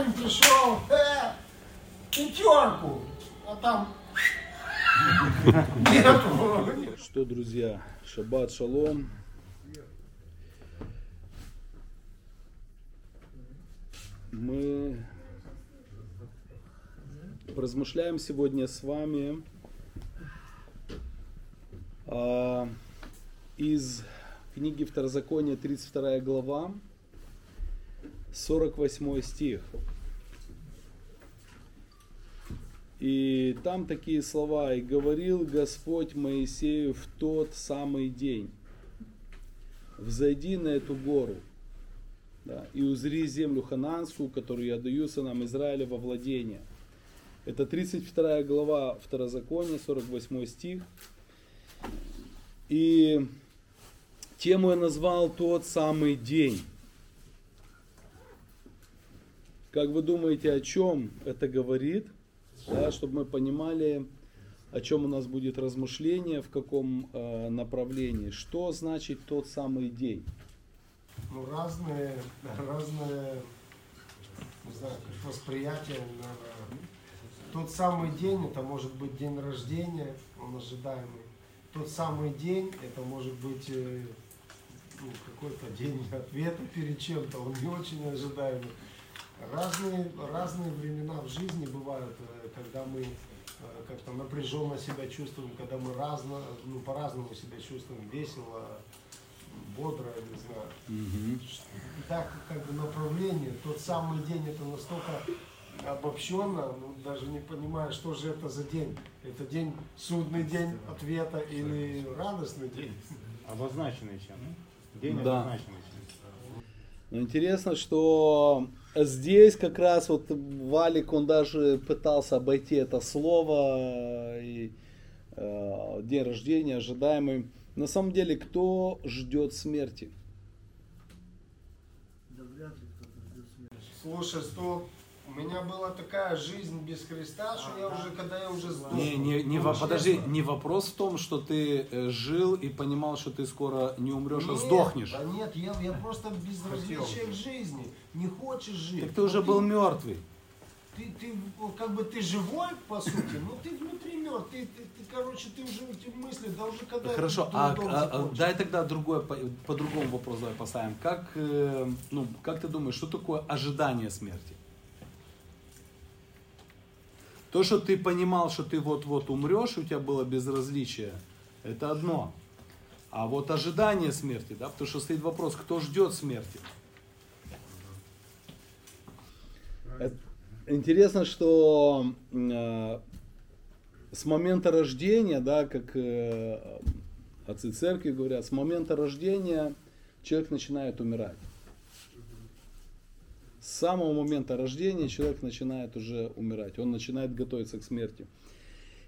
парень пришел, э, пятерку, а там нету. Что, друзья, шаббат шалом. Мы размышляем сегодня с вами а, из книги Второзакония, 32 глава, 48 стих. И там такие слова. «И говорил Господь Моисею в тот самый день, взойди на эту гору, да, и узри землю хананскую, которую я даю сынам Израиля во владение». Это 32 глава Второзакония, 48 стих. И тему я назвал «Тот самый день». Как вы думаете, о чем это говорит? Да, чтобы мы понимали, о чем у нас будет размышление, в каком э, направлении. Что значит тот самый день? Ну, разные, разные, не знаю, как восприятия. наверное. Тот самый день, это может быть день рождения, он ожидаемый. Тот самый день, это может быть э, ну, какой-то день ответа перед чем-то, он не очень ожидаемый. Разные, разные времена в жизни бывают, когда мы э, как-то напряженно себя чувствуем, когда мы разно, ну, по-разному себя чувствуем, весело, бодро, не знаю. Так, как бы направление, тот самый день, это настолько обобщенно, ну, даже не понимаю, что же это за день. Это день, судный день ответа или радостный день. Обозначенный чем? День Да. обозначенный чем? Но интересно, что здесь как раз вот Валик, он даже пытался обойти это слово, и, э, день рождения ожидаемый. На самом деле, кто ждет смерти? Да вряд ли кто-то ждет смерти. Слушай, что у меня была такая жизнь без Христа, что я уже, когда я уже сдох. Не, не, не, ну, во- подожди, не вопрос в том, что ты э, жил и понимал, что ты скоро не умрешь, а Нет, сдохнешь. Да нет, я, я просто безразличие к жизни. Не хочешь жить. Так ты уже Ну, был мертвый. Ты, ты, как бы ты живой, по сути, но ты внутри мертв. Ты, ты, ты, короче, ты уже эти мысли, да уже когда... Хорошо, а, а- а закончится. дай тогда другой, по- по-другому вопрос давай поставим. Как, э, ну, как ты думаешь, что такое ожидание смерти? То, что ты понимал, что ты вот-вот умрешь, у тебя было безразличие, это одно. А вот ожидание смерти, да, потому что стоит вопрос, кто ждет смерти? Э, Интересно, что э, с момента рождения, да, как э, отцы церкви говорят, с момента рождения человек начинает умирать. Самого момента рождения человек начинает уже умирать, он начинает готовиться к смерти.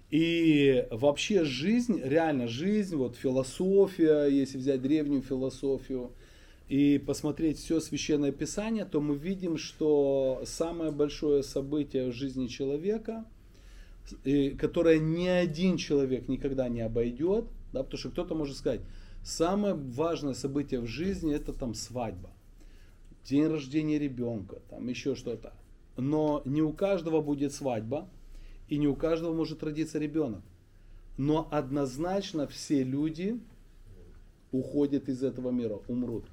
И вообще жизнь, реально жизнь, вот философия, если взять древнюю философию, и посмотреть все священное писание, то мы видим, что самое большое событие в жизни человека, которое ни один человек никогда не обойдет, да, потому что кто-то может сказать, самое важное событие в жизни это там свадьба, день рождения ребенка, там еще что-то. Но не у каждого будет свадьба, и не у каждого может родиться ребенок. Но однозначно все люди уходят из этого мира, умрут.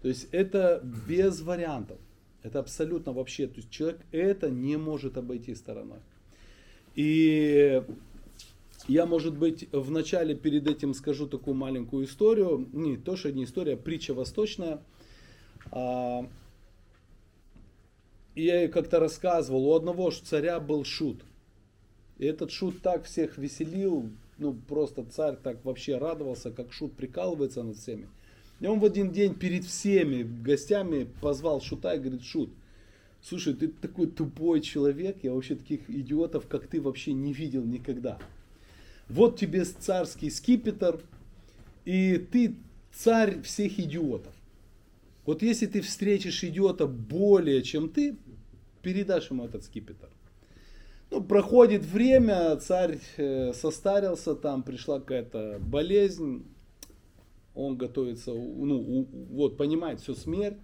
То есть это без вариантов. Это абсолютно вообще, то есть человек это не может обойти стороной. И я, может быть, вначале перед этим скажу такую маленькую историю. Не то, что не история, а притча восточная. А, и я ей как-то рассказывал, у одного царя был шут. И этот шут так всех веселил, ну просто царь так вообще радовался, как шут прикалывается над всеми. И он в один день перед всеми гостями позвал шута и говорит, шут, слушай, ты такой тупой человек, я вообще таких идиотов, как ты, вообще не видел никогда. Вот тебе царский скипетр, и ты царь всех идиотов. Вот если ты встретишь идиота более, чем ты, передашь ему этот скипетр. Ну, проходит время, царь э, состарился, там пришла какая-то болезнь, он готовится, ну, вот, понимает, все смерть.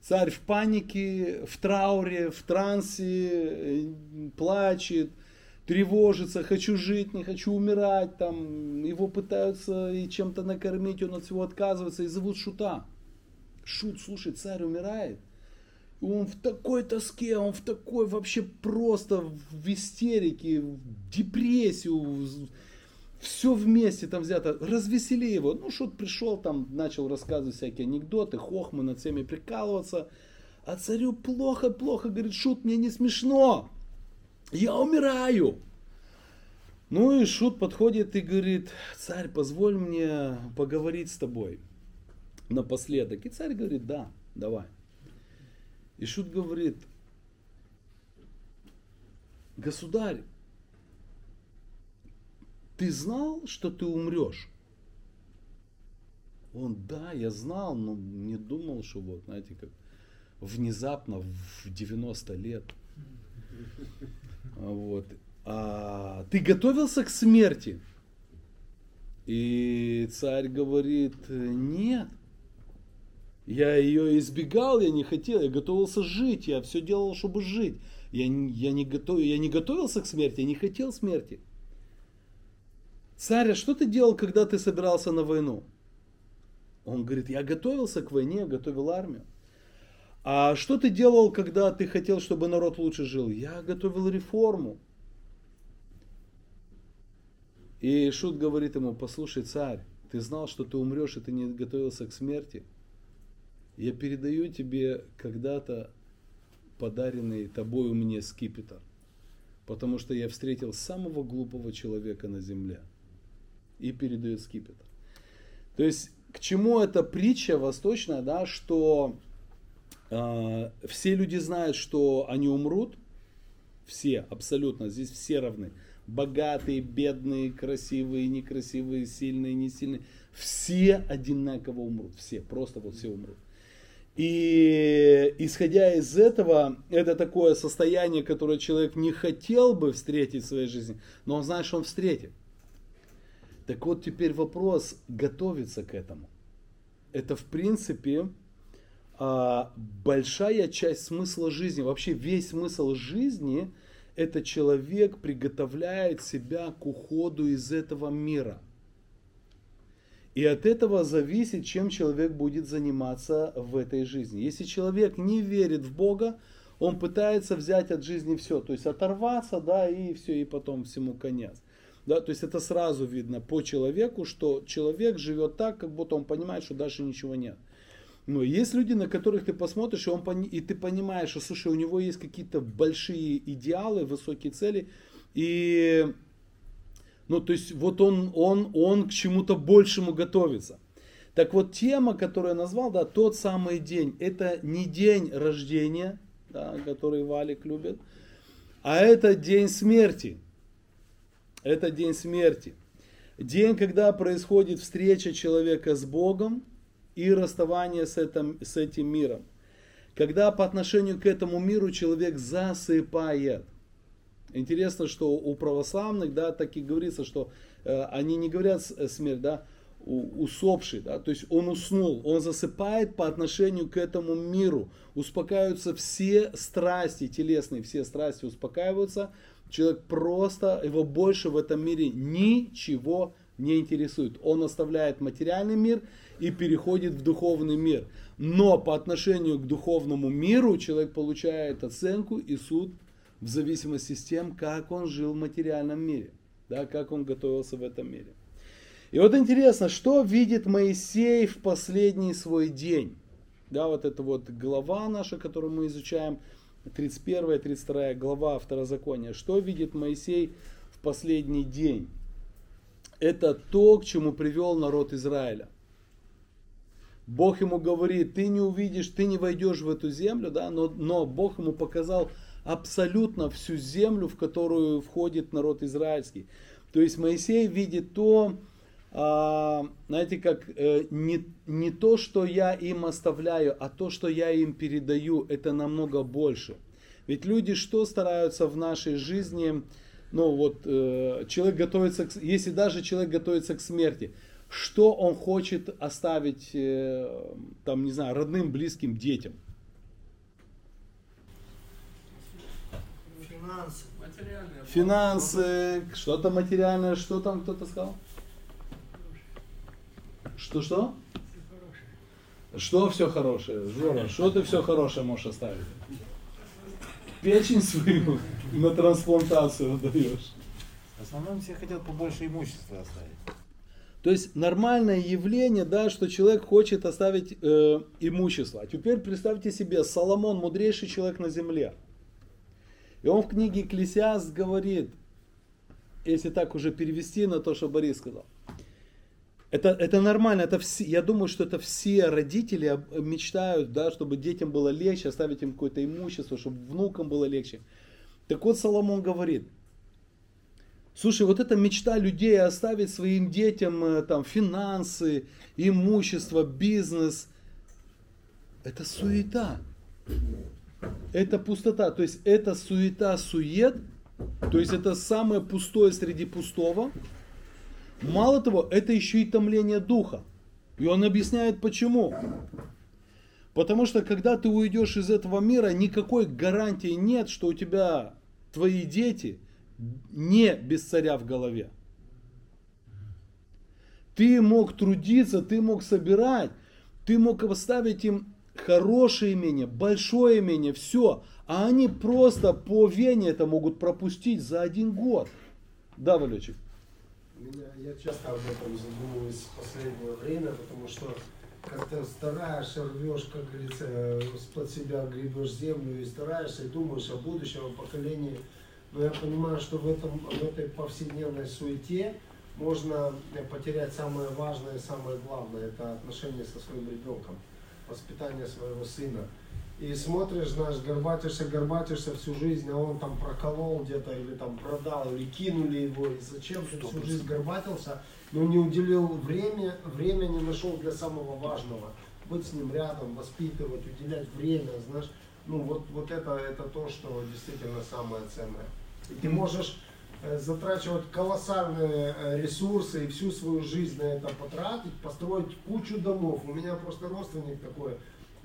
Царь в панике, в трауре, в трансе, э, плачет, тревожится, хочу жить, не хочу умирать, там, его пытаются и чем-то накормить, он от всего отказывается, и зовут Шута. Шут, слушай, царь умирает, и он в такой тоске, он в такой вообще просто в истерике, в депрессию, все вместе там взято, развесели его. Ну, Шут пришел там, начал рассказывать всякие анекдоты, хохмы над всеми прикалываться. А царю плохо-плохо, говорит, Шут, мне не смешно, я умираю. Ну и Шут подходит и говорит, царь, позволь мне поговорить с тобой напоследок. И царь говорит, да, давай. И Шут говорит, государь, ты знал, что ты умрешь? Он, да, я знал, но не думал, что вот, знаете, как внезапно в 90 лет. Вот. А ты готовился к смерти? И царь говорит, нет. Я ее избегал, я не хотел, я готовился жить, я все делал, чтобы жить. Я, я, не готов, я не готовился к смерти, я не хотел смерти. Царь, а что ты делал, когда ты собирался на войну? Он говорит, я готовился к войне, готовил армию. А что ты делал, когда ты хотел, чтобы народ лучше жил? Я готовил реформу. И Шут говорит ему, послушай, царь, ты знал, что ты умрешь, и ты не готовился к смерти. Я передаю тебе когда-то подаренный тобою мне скипетр, потому что я встретил самого глупого человека на земле – и передает скипетр. То есть к чему эта притча восточная, да, что э, все люди знают, что они умрут, все, абсолютно, здесь все равны. Богатые, бедные, красивые, некрасивые, сильные, не сильные. Все одинаково умрут, все, просто вот все умрут. И исходя из этого, это такое состояние, которое человек не хотел бы встретить в своей жизни, но он знает, что он встретит. Так вот теперь вопрос готовиться к этому. Это в принципе а, большая часть смысла жизни. Вообще весь смысл жизни это человек приготовляет себя к уходу из этого мира. И от этого зависит, чем человек будет заниматься в этой жизни. Если человек не верит в Бога, он пытается взять от жизни все, то есть оторваться, да, и все, и потом всему конец. Да, то есть это сразу видно по человеку, что человек живет так, как будто он понимает, что дальше ничего нет. Но есть люди, на которых ты посмотришь, и, он, и ты понимаешь, что, слушай, у него есть какие-то большие идеалы, высокие цели, и, ну, то есть, вот он, он, он к чему-то большему готовится. Так вот, тема, которую я назвал, да, тот самый день, это не день рождения, да, который Валик любит, а это день смерти. Это день смерти. День, когда происходит встреча человека с Богом и расставание с этим, с этим миром. Когда по отношению к этому миру человек засыпает. Интересно, что у православных, да, так и говорится, что э, они не говорят э, смерть, да, усопший, да, то есть он уснул, он засыпает по отношению к этому миру, успокаиваются все страсти телесные, все страсти успокаиваются, Человек просто, его больше в этом мире ничего не интересует. Он оставляет материальный мир и переходит в духовный мир. Но по отношению к духовному миру человек получает оценку и суд в зависимости с тем, как он жил в материальном мире, да, как он готовился в этом мире. И вот интересно, что видит Моисей в последний свой день? Да, вот это вот глава наша, которую мы изучаем, 31-32 глава Второзакония. Что видит Моисей в последний день? Это то, к чему привел народ Израиля. Бог ему говорит, ты не увидишь, ты не войдешь в эту землю, да, но, но Бог ему показал абсолютно всю землю, в которую входит народ израильский. То есть Моисей видит то, а, знаете, как э, не, не то, что я им оставляю, а то, что я им передаю, это намного больше. Ведь люди что стараются в нашей жизни, ну вот э, человек готовится, к, если даже человек готовится к смерти, что он хочет оставить, э, там, не знаю, родным, близким, детям? Материальное. финансы, что-то материальное, что там кто-то сказал? Что что? Что все хорошее? Жора, что ты все хорошее можешь оставить? Печень свою на трансплантацию отдаешь. В основном все хотят побольше имущества оставить. То есть нормальное явление, да, что человек хочет оставить э, имущество. А теперь представьте себе, Соломон мудрейший человек на земле. И он в книге Экклесиаст говорит, если так уже перевести на то, что Борис сказал. Это, это нормально, это все, я думаю, что это все родители мечтают, да, чтобы детям было легче, оставить им какое-то имущество, чтобы внукам было легче. Так вот Соломон говорит, Слушай, вот эта мечта людей оставить своим детям э, там финансы, имущество, бизнес, это суета. Это пустота. То есть это суета, сует. То есть это самое пустое среди пустого. Мало того, это еще и томление духа. И он объясняет почему. Потому что когда ты уйдешь из этого мира, никакой гарантии нет, что у тебя твои дети не без царя в голове. Ты мог трудиться, ты мог собирать, ты мог оставить им хорошее имение, большое имение, все. А они просто по вене это могут пропустить за один год. Да, Валечик? Я часто об этом задумываюсь в последнее время, потому что как-то стараешься, рвешь, как говорится, э, под себя гребешь землю и стараешься, и думаешь о будущем, о поколении. Но я понимаю, что в, этом, в этой повседневной суете можно э, потерять самое важное, самое главное, это отношение со своим ребенком, воспитание своего сына. И смотришь, знаешь, горбатишься, горбатишься всю жизнь, а он там проколол где-то, или там продал, или кинули его, и зачем ты всю жизнь горбатился, но не уделил время, время не нашел для самого важного. Быть с ним рядом, воспитывать, уделять время, знаешь. Ну вот, вот это, это то, что действительно самое ценное. И ты можешь затрачивать колоссальные э, ресурсы и всю свою жизнь на это потратить, построить кучу домов. У меня просто родственник такой,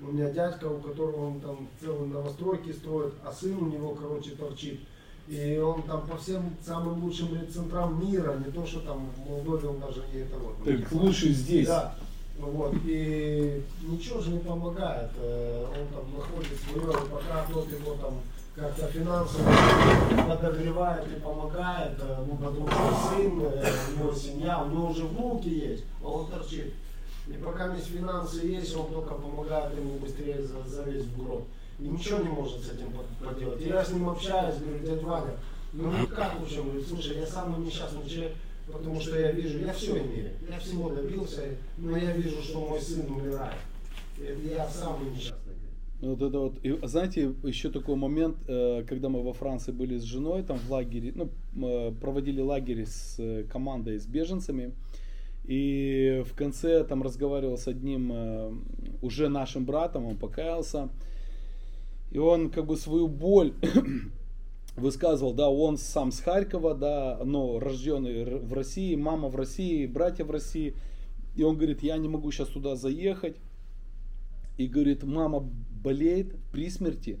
у меня дядька, у которого он там целые новостройки строит, а сын у него, короче, торчит. И он там по всем самым лучшим центрам мира, не то, что там в Молдове он даже не это вот. Так лучше здесь. Да. Вот, и ничего же не помогает. Э, Он там находит свое, пока тот его там как-то финансово подогревает и помогает, э, ну, потому что сын, э, у него семья, у него уже внуки есть, а он торчит. И пока есть финансы есть, он только помогает ему быстрее за- залезть в гроб. И ничего не может с этим под- поделать. И я с ним общаюсь, говорю, дядя Ваня, ну ну как в общем, говорит, слушай, я самый несчастный человек, потому что я вижу, я все имею, я всего добился, но я вижу, что мой сын умирает. И Я самый несчастный. Вот это вот. И знаете, еще такой момент, э, когда мы во Франции были с женой, там в лагере, ну, э, проводили лагерь с э, командой, с беженцами. И в конце там разговаривал с одним уже нашим братом, он покаялся. И он как бы свою боль высказывал, да, он сам с Харькова, да, но рожденный в России, мама в России, братья в России. И он говорит, я не могу сейчас туда заехать. И говорит, мама болеет при смерти.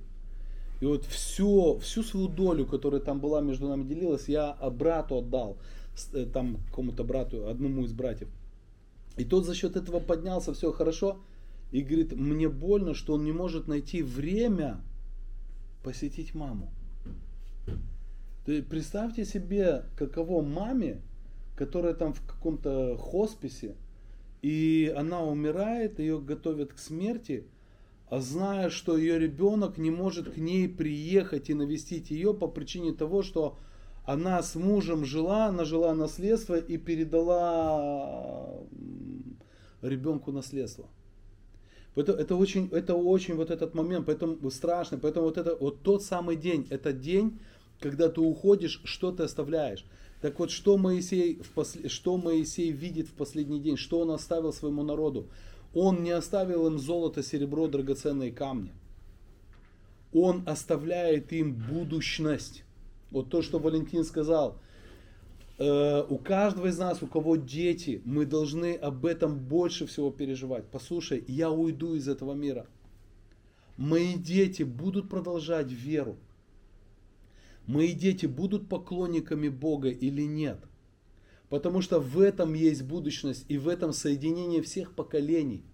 И вот всю, всю свою долю, которая там была между нами делилась, я а, брату отдал, э, там какому-то брату, одному из братьев. И тот за счет этого поднялся, все хорошо. И говорит, мне больно, что он не может найти время посетить маму. То есть представьте себе, каково маме, которая там в каком-то хосписе, и она умирает, ее готовят к смерти, а зная, что ее ребенок не может к ней приехать и навестить ее по причине того, что она с мужем жила, она жила наследство и передала ребенку наследство. Поэтому это очень, это очень вот этот момент, поэтому страшно, поэтому вот это вот тот самый день, это день, когда ты уходишь, что ты оставляешь. Так вот, что Моисей, в посл- что Моисей видит в последний день, что он оставил своему народу? Он не оставил им золото, серебро, драгоценные камни. Он оставляет им будущность. Вот то, что Валентин сказал. Э, у каждого из нас, у кого дети, мы должны об этом больше всего переживать. Послушай, я уйду из этого мира. Мои дети будут продолжать веру. Мои дети будут поклонниками Бога или нет. Потому что в этом есть будущность и в этом соединение всех поколений.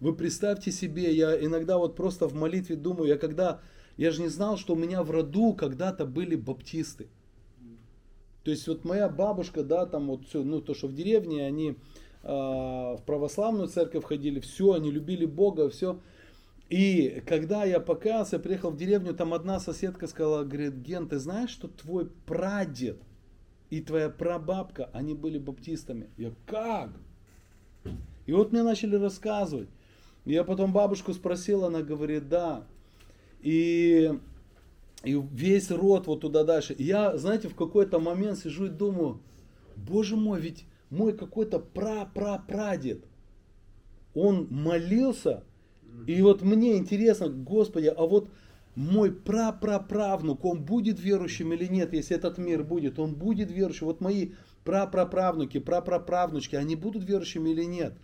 Вы представьте себе, я иногда вот просто в молитве думаю, я когда, я же не знал, что у меня в роду когда-то были баптисты. То есть вот моя бабушка, да, там вот все, ну то, что в деревне, они э, в православную церковь ходили, все, они любили Бога, все. И когда я покаялся, приехал в деревню, там одна соседка сказала, говорит, Ген, ты знаешь, что твой прадед и твоя прабабка, они были баптистами? Я, как? И вот мне начали рассказывать. Я потом бабушку спросил, она говорит, да. И, и весь род вот туда дальше. И я, знаете, в какой-то момент сижу и думаю, боже мой, ведь мой какой-то пра-пра-прадед, он молился, и вот мне интересно, Господи, а вот мой прапраправнук, он будет верующим или нет, если этот мир будет, он будет верующим. Вот мои прапраправнуки, прапраправнучки, они будут верующими или нет?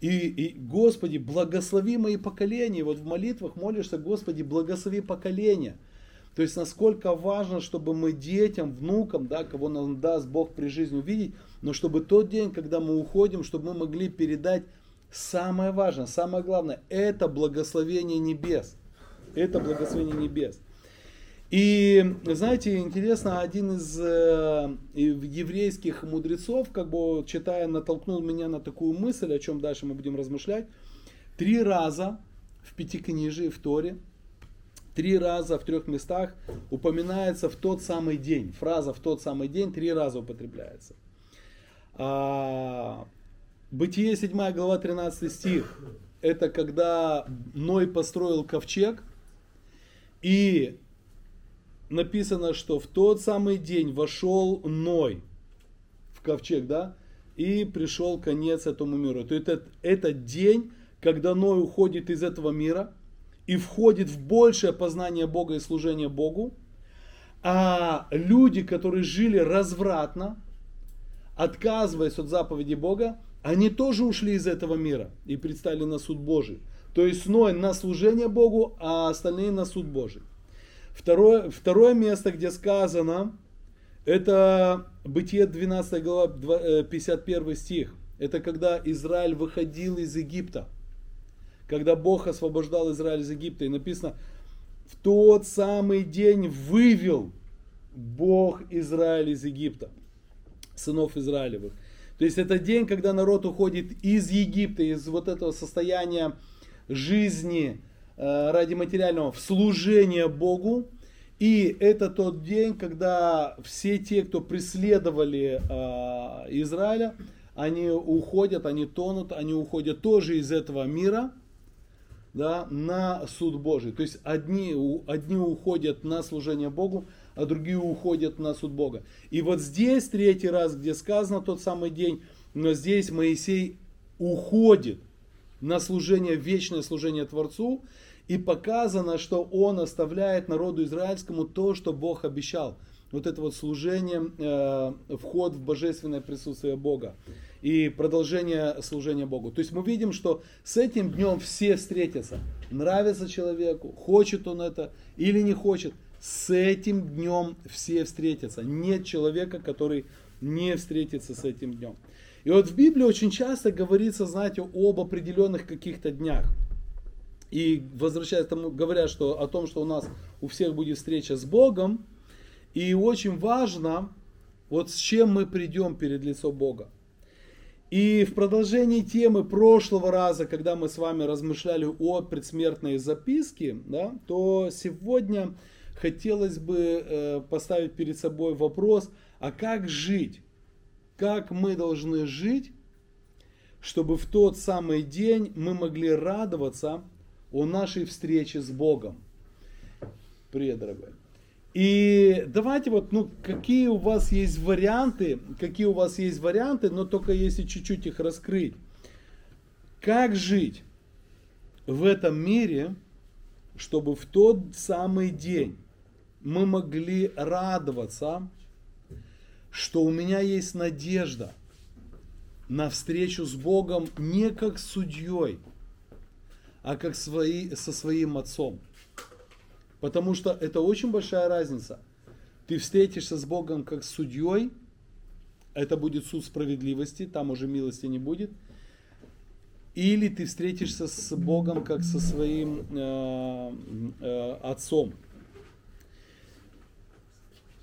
И, и, Господи, благослови мои поколения. Вот в молитвах молишься, Господи, благослови поколения. То есть, насколько важно, чтобы мы детям, внукам, да, кого нам даст Бог при жизни увидеть, но чтобы тот день, когда мы уходим, чтобы мы могли передать самое важное, самое главное, это благословение небес. Это благословение небес. И, знаете, интересно, один из э, еврейских мудрецов, как бы читая, натолкнул меня на такую мысль, о чем дальше мы будем размышлять. Три раза в Пятикнижии, в Торе, три раза в трех местах упоминается в тот самый день. Фраза в тот самый день три раза употребляется. А, Бытие 7 глава 13 стих. Это когда Ной построил ковчег и написано, что в тот самый день вошел Ной в ковчег, да, и пришел конец этому миру. То есть это, это день, когда Ной уходит из этого мира и входит в большее познание Бога и служение Богу, а люди, которые жили развратно, отказываясь от заповеди Бога, они тоже ушли из этого мира и предстали на суд Божий. То есть Ной на служение Богу, а остальные на суд Божий. Второе, второе место, где сказано, это Бытие 12 глава 51 э, стих. Это когда Израиль выходил из Египта. Когда Бог освобождал Израиль из Египта. И написано, в тот самый день вывел Бог Израиль из Египта, сынов Израилевых. То есть это день, когда народ уходит из Египта, из вот этого состояния жизни, Э, ради материального в служение Богу. И это тот день, когда все те, кто преследовали э, Израиля, они уходят, они тонут, они уходят тоже из этого мира да, на суд Божий. То есть одни, одни уходят на служение Богу, а другие уходят на суд Бога. И вот здесь третий раз, где сказано тот самый день, но здесь Моисей уходит на служение, вечное служение Творцу, и показано, что он оставляет народу израильскому то, что Бог обещал. Вот это вот служение, э, вход в божественное присутствие Бога и продолжение служения Богу. То есть мы видим, что с этим днем все встретятся. Нравится человеку, хочет он это или не хочет. С этим днем все встретятся. Нет человека, который не встретится с этим днем. И вот в Библии очень часто говорится, знаете, об определенных каких-то днях. И возвращаясь к тому, говорят, что о том, что у нас у всех будет встреча с Богом, и очень важно, вот с чем мы придем перед лицо Бога. И в продолжении темы прошлого раза, когда мы с вами размышляли о предсмертной записке, да, то сегодня хотелось бы э, поставить перед собой вопрос, а как жить? Как мы должны жить, чтобы в тот самый день мы могли радоваться о нашей встрече с Богом. Привет, дорогой. И давайте вот, ну, какие у вас есть варианты, какие у вас есть варианты, но только если чуть-чуть их раскрыть. Как жить в этом мире, чтобы в тот самый день мы могли радоваться, что у меня есть надежда на встречу с Богом не как судьей, а как свои, со своим отцом. Потому что это очень большая разница. ты встретишься с Богом как с судьей, это будет суд справедливости, там уже милости не будет. Или ты встретишься с Богом как со своим э, э, отцом.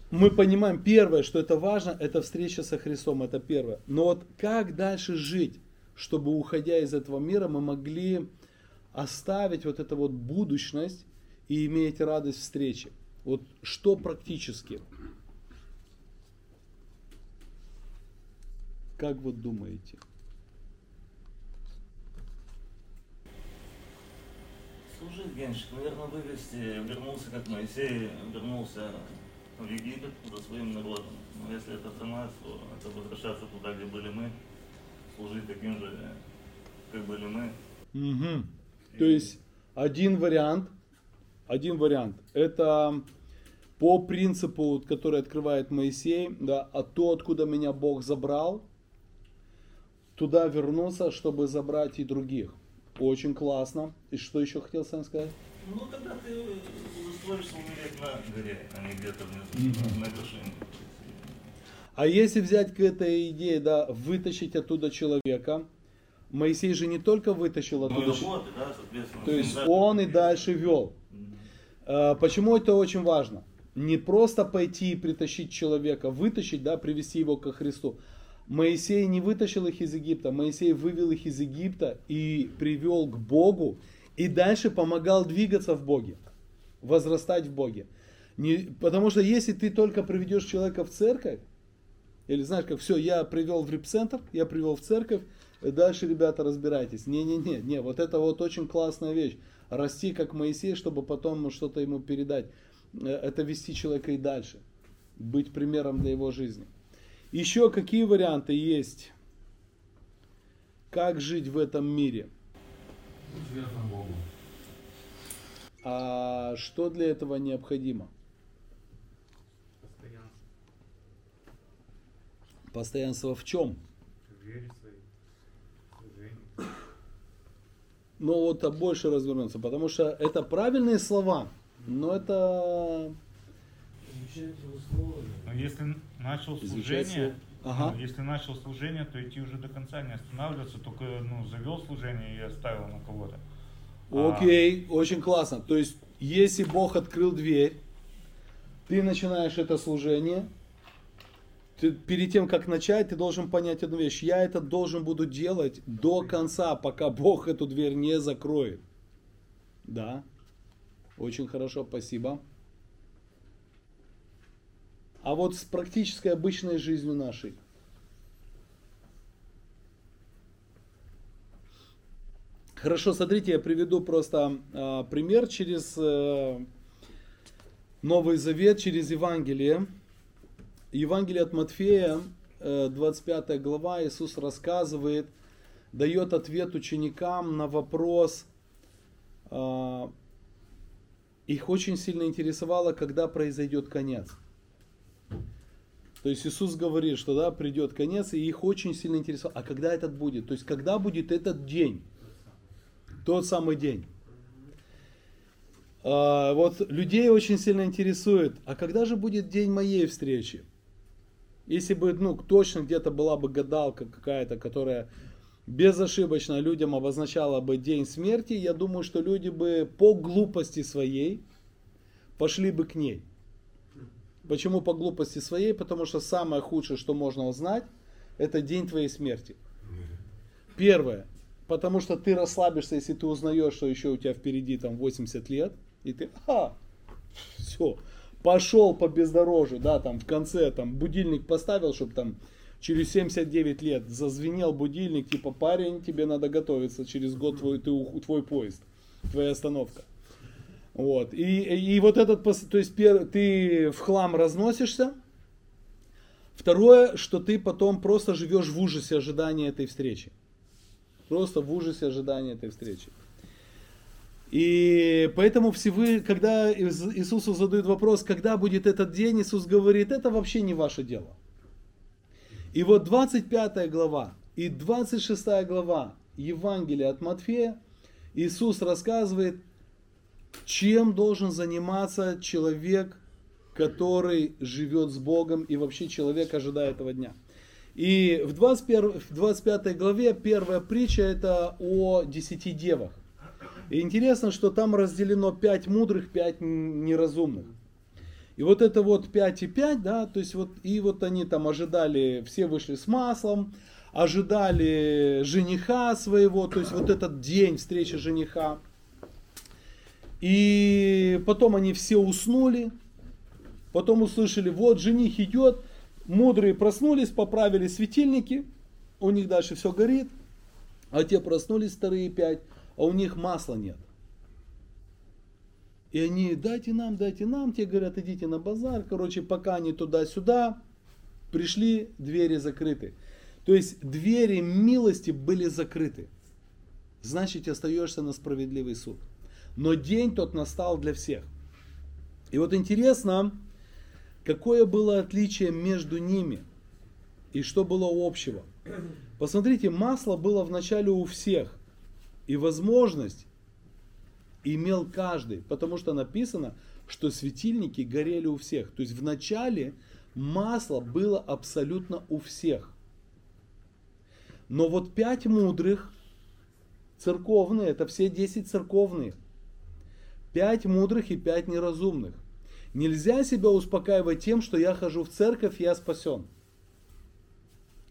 Мы понимаем, первое, что это важно, это встреча со Христом, это первое. Но вот как дальше жить, чтобы уходя из этого мира, мы могли оставить вот эту вот будущность и иметь радость встречи. Вот что практически? Как вот думаете? Служить, Геншик, наверное, вывести, вернулся, как Моисей вернулся Египет за своим народом. Но если это сама, то это возвращаться туда, где были мы, служить таким же, как были мы. Угу. То есть один вариант, один вариант, это по принципу, который открывает Моисей, да, а то, откуда меня Бог забрал, туда вернуться, чтобы забрать и других. Очень классно. И что еще хотел сам сказать? Ну, тогда ты устроишься умереть на горе, а не где-то внизу, на вершине. А если взять к этой идее, да, вытащить оттуда человека, Моисей же не только вытащил Ну, оттуда человека, работы, да, то есть он и дальше вел. А, Почему это очень важно? Не просто пойти и притащить человека, вытащить, да, привести его ко Христу. Моисей не вытащил их из Египта, Моисей вывел их из Египта и привел к Богу, и дальше помогал двигаться в Боге, возрастать в Боге. Не, потому что если ты только приведешь человека в церковь, или знаешь, как все, я привел в репцентр, я привел в церковь, дальше, ребята, разбирайтесь. Не-не-не, не, вот это вот очень классная вещь. Расти как Моисей, чтобы потом что-то ему передать. Э, Это вести человека и дальше. Быть примером для его жизни. Еще какие варианты есть? Как жить в этом мире? Верным Богу. А что для этого необходимо? Постоянство. Постоянство в чем? В вере своей. В движении. Ну вот а больше развернуться, потому что это правильные слова, но это Изучайте условия. Но если начал Изучать служение, слово. Ага. ну, если начал служение, то идти уже до конца, не останавливаться, только ну, завел служение и оставил на кого-то. А, Окей, очень классно. То есть, если Бог открыл дверь, ты начинаешь это служение, ты, перед тем, как начать, ты должен понять одну вещь. Я это должен буду делать до конца, пока Бог эту дверь не закроет. Да, очень хорошо, спасибо. А вот с практической обычной жизнью нашей. Хорошо, смотрите, я приведу просто а, пример через э, Новый Завет, через Евангелие. Евангелие от Матфея, э, 25 глава, Иисус рассказывает, дает ответ ученикам на вопрос. а, их очень сильно интересовало, когда произойдет конец. То есть Иисус говорит, что да, придет конец, и их очень сильно интересовало, а когда этот будет? То есть когда будет этот день? Тот самый день. А, вот людей очень сильно интересует, а когда же будет день моей встречи? Если бы, ну, точно где-то была бы гадалка какая-то, которая безошибочно людям обозначала бы день смерти, я думаю, что люди бы по глупости своей пошли бы к ней. Почему по глупости своей? Потому что самое худшее, что можно узнать, это день твоей смерти. Первое. Потому что ты расслабишься, если ты узнаешь, что еще у тебя впереди там 80 лет, и ты, а, все, пошел по бездорожью, да, там в конце там будильник поставил, чтобы там через 79 лет зазвенел будильник, типа, парень, тебе надо готовиться, через год твой, ты, твой поезд, твоя остановка. Вот. И, и вот этот, то есть пер- ты в хлам разносишься. Второе, что ты потом просто живешь в ужасе ожидания этой встречи. Просто в ужасе ожидания этой встречи. И поэтому всевы, когда Ис- Иисусу задают вопрос, когда будет этот день, Иисус говорит, это вообще не ваше дело. И вот 25 глава и 26 глава Евангелия от Матфея, Иисус рассказывает, чем должен заниматься человек, который живет с Богом, и вообще человек ожидает этого дня. И в, 21, в 25 главе первая притча это о десяти девах. И интересно, что там разделено пять мудрых, пять неразумных. И вот это вот 5 и 5, да, то есть вот, и вот они там ожидали, все вышли с маслом, ожидали жениха своего, то есть вот этот день встречи жениха. И потом они все уснули, потом услышали, вот жених идет, мудрые проснулись, поправили светильники, у них дальше все горит, а те проснулись вторые пять, а у них масла нет. И они, дайте нам, дайте нам, те говорят, идите на базар. Короче, пока они туда-сюда пришли, двери закрыты. То есть двери милости были закрыты. Значит, остаешься на справедливый суд. Но день тот настал для всех. И вот интересно, какое было отличие между ними и что было общего. Посмотрите, масло было вначале у всех. И возможность имел каждый, потому что написано, что светильники горели у всех. То есть в начале масло было абсолютно у всех. Но вот пять мудрых, церковные, это все десять церковные. Пять мудрых и пять неразумных. Нельзя себя успокаивать тем, что я хожу в церковь, я спасен.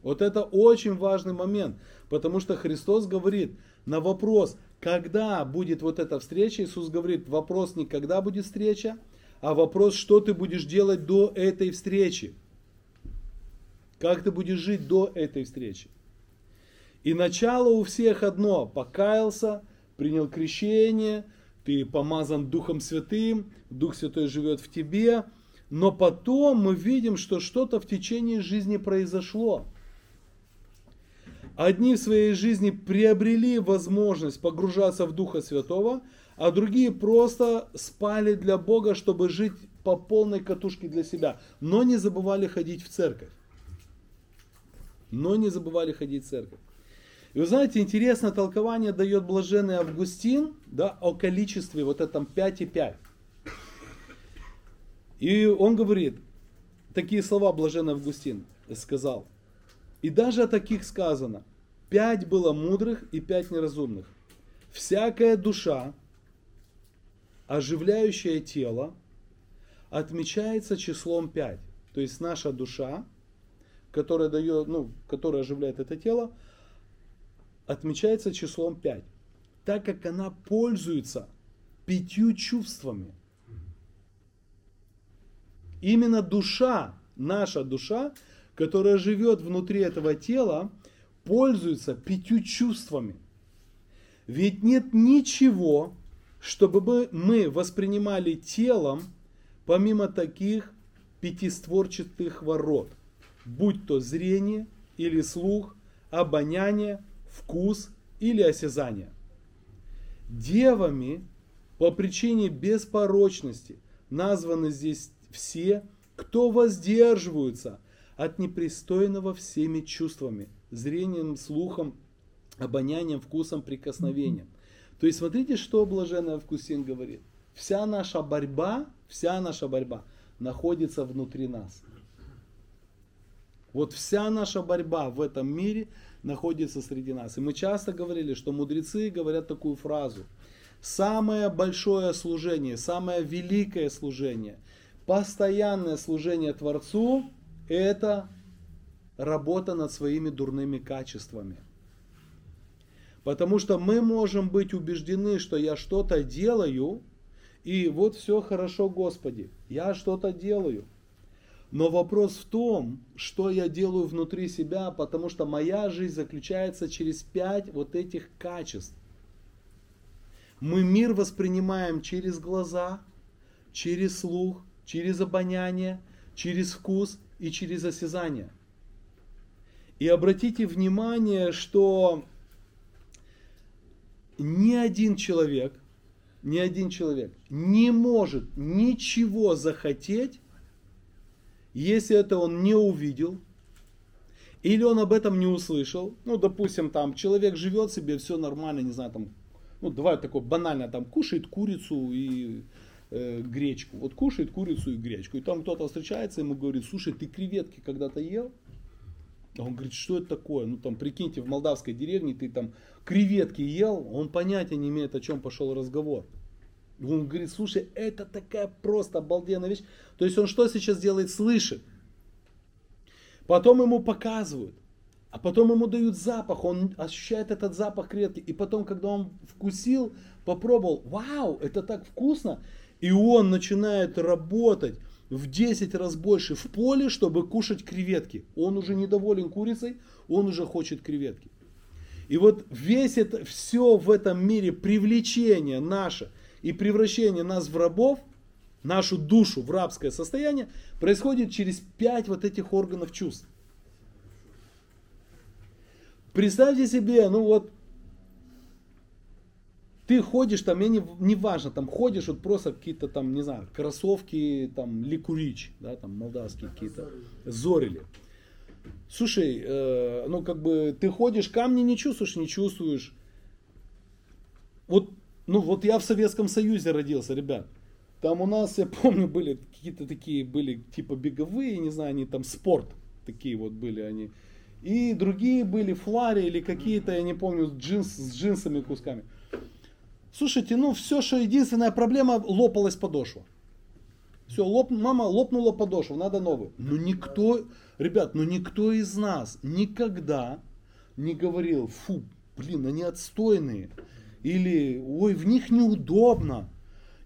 Вот это очень важный момент, потому что Христос говорит на вопрос, когда будет вот эта встреча, Иисус говорит, вопрос не когда будет встреча, а вопрос, что ты будешь делать до этой встречи. Как ты будешь жить до этой встречи. И начало у всех одно. Покаялся, принял крещение, ты помазан Духом Святым, Дух Святой живет в тебе. Но потом мы видим, что что-то в течение жизни произошло. Одни в своей жизни приобрели возможность погружаться в Духа Святого, а другие просто спали для Бога, чтобы жить по полной катушке для себя, но не забывали ходить в церковь. Но не забывали ходить в церковь. И вы знаете, интересное толкование дает блаженный Августин да, о количестве вот этом 5 и 5. И он говорит, такие слова блаженный Августин сказал – и даже о таких сказано. Пять было мудрых и пять неразумных. Всякая душа, оживляющая тело, отмечается числом пять. То есть наша душа, которая, дает, ну, которая оживляет это тело, отмечается числом пять, Так как она пользуется пятью чувствами. Именно душа, наша душа, которая живет внутри этого тела, пользуется пятью чувствами. Ведь нет ничего, чтобы мы воспринимали телом, помимо таких пятистворчатых ворот, будь то зрение или слух, обоняние, вкус или осязание. Девами по причине беспорочности названы здесь все, кто воздерживаются от непристойного всеми чувствами, зрением, слухом, обонянием, вкусом, прикосновением. То есть смотрите, что блаженный Августин говорит. Вся наша борьба, вся наша борьба находится внутри нас. Вот вся наша борьба в этом мире находится среди нас. И мы часто говорили, что мудрецы говорят такую фразу. Самое большое служение, самое великое служение, постоянное служение Творцу это работа над своими дурными качествами. Потому что мы можем быть убеждены, что я что-то делаю, и вот все хорошо, Господи, я что-то делаю. Но вопрос в том, что я делаю внутри себя, потому что моя жизнь заключается через пять вот этих качеств. Мы мир воспринимаем через глаза, через слух, через обоняние, через вкус и через осязание. И обратите внимание, что ни один человек, ни один человек не может ничего захотеть, если это он не увидел, или он об этом не услышал. Ну, допустим, там человек живет себе, все нормально, не знаю, там, ну, давай такое банально, там, кушает курицу и э, гречку. Вот кушает курицу и гречку. И там кто-то встречается, ему говорит, слушай, ты креветки когда-то ел? А он говорит, что это такое? Ну там, прикиньте, в молдавской деревне ты там креветки ел, он понятия не имеет, о чем пошел разговор. Он говорит, слушай, это такая просто обалденная вещь. То есть он что сейчас делает? Слышит. Потом ему показывают. А потом ему дают запах, он ощущает этот запах креветки. И потом, когда он вкусил, попробовал, вау, это так вкусно. И он начинает работать в 10 раз больше в поле, чтобы кушать креветки. Он уже недоволен курицей, он уже хочет креветки. И вот весь это, все в этом мире, привлечение наше и превращение нас в рабов, нашу душу в рабское состояние, происходит через пять вот этих органов чувств. Представьте себе, ну вот, ты ходишь там, я не, не важно, там ходишь, вот просто какие-то там, не знаю, кроссовки, там, ликурич, да, там, молдавские какие-то, зорили. Слушай, э, ну как бы ты ходишь, камни не чувствуешь, не чувствуешь. Вот, ну вот я в Советском Союзе родился, ребят. Там у нас, я помню, были какие-то такие, были типа беговые, не знаю, они там спорт, такие вот были они. И другие были флари или какие-то, я не помню, джинс, с джинсами кусками. Слушайте, ну все, что единственная проблема, лопалась подошва. Все, лоп, мама лопнула подошву, надо новую. Но никто, ребят, ну никто из нас никогда не говорил, фу, блин, они отстойные. Или, ой, в них неудобно.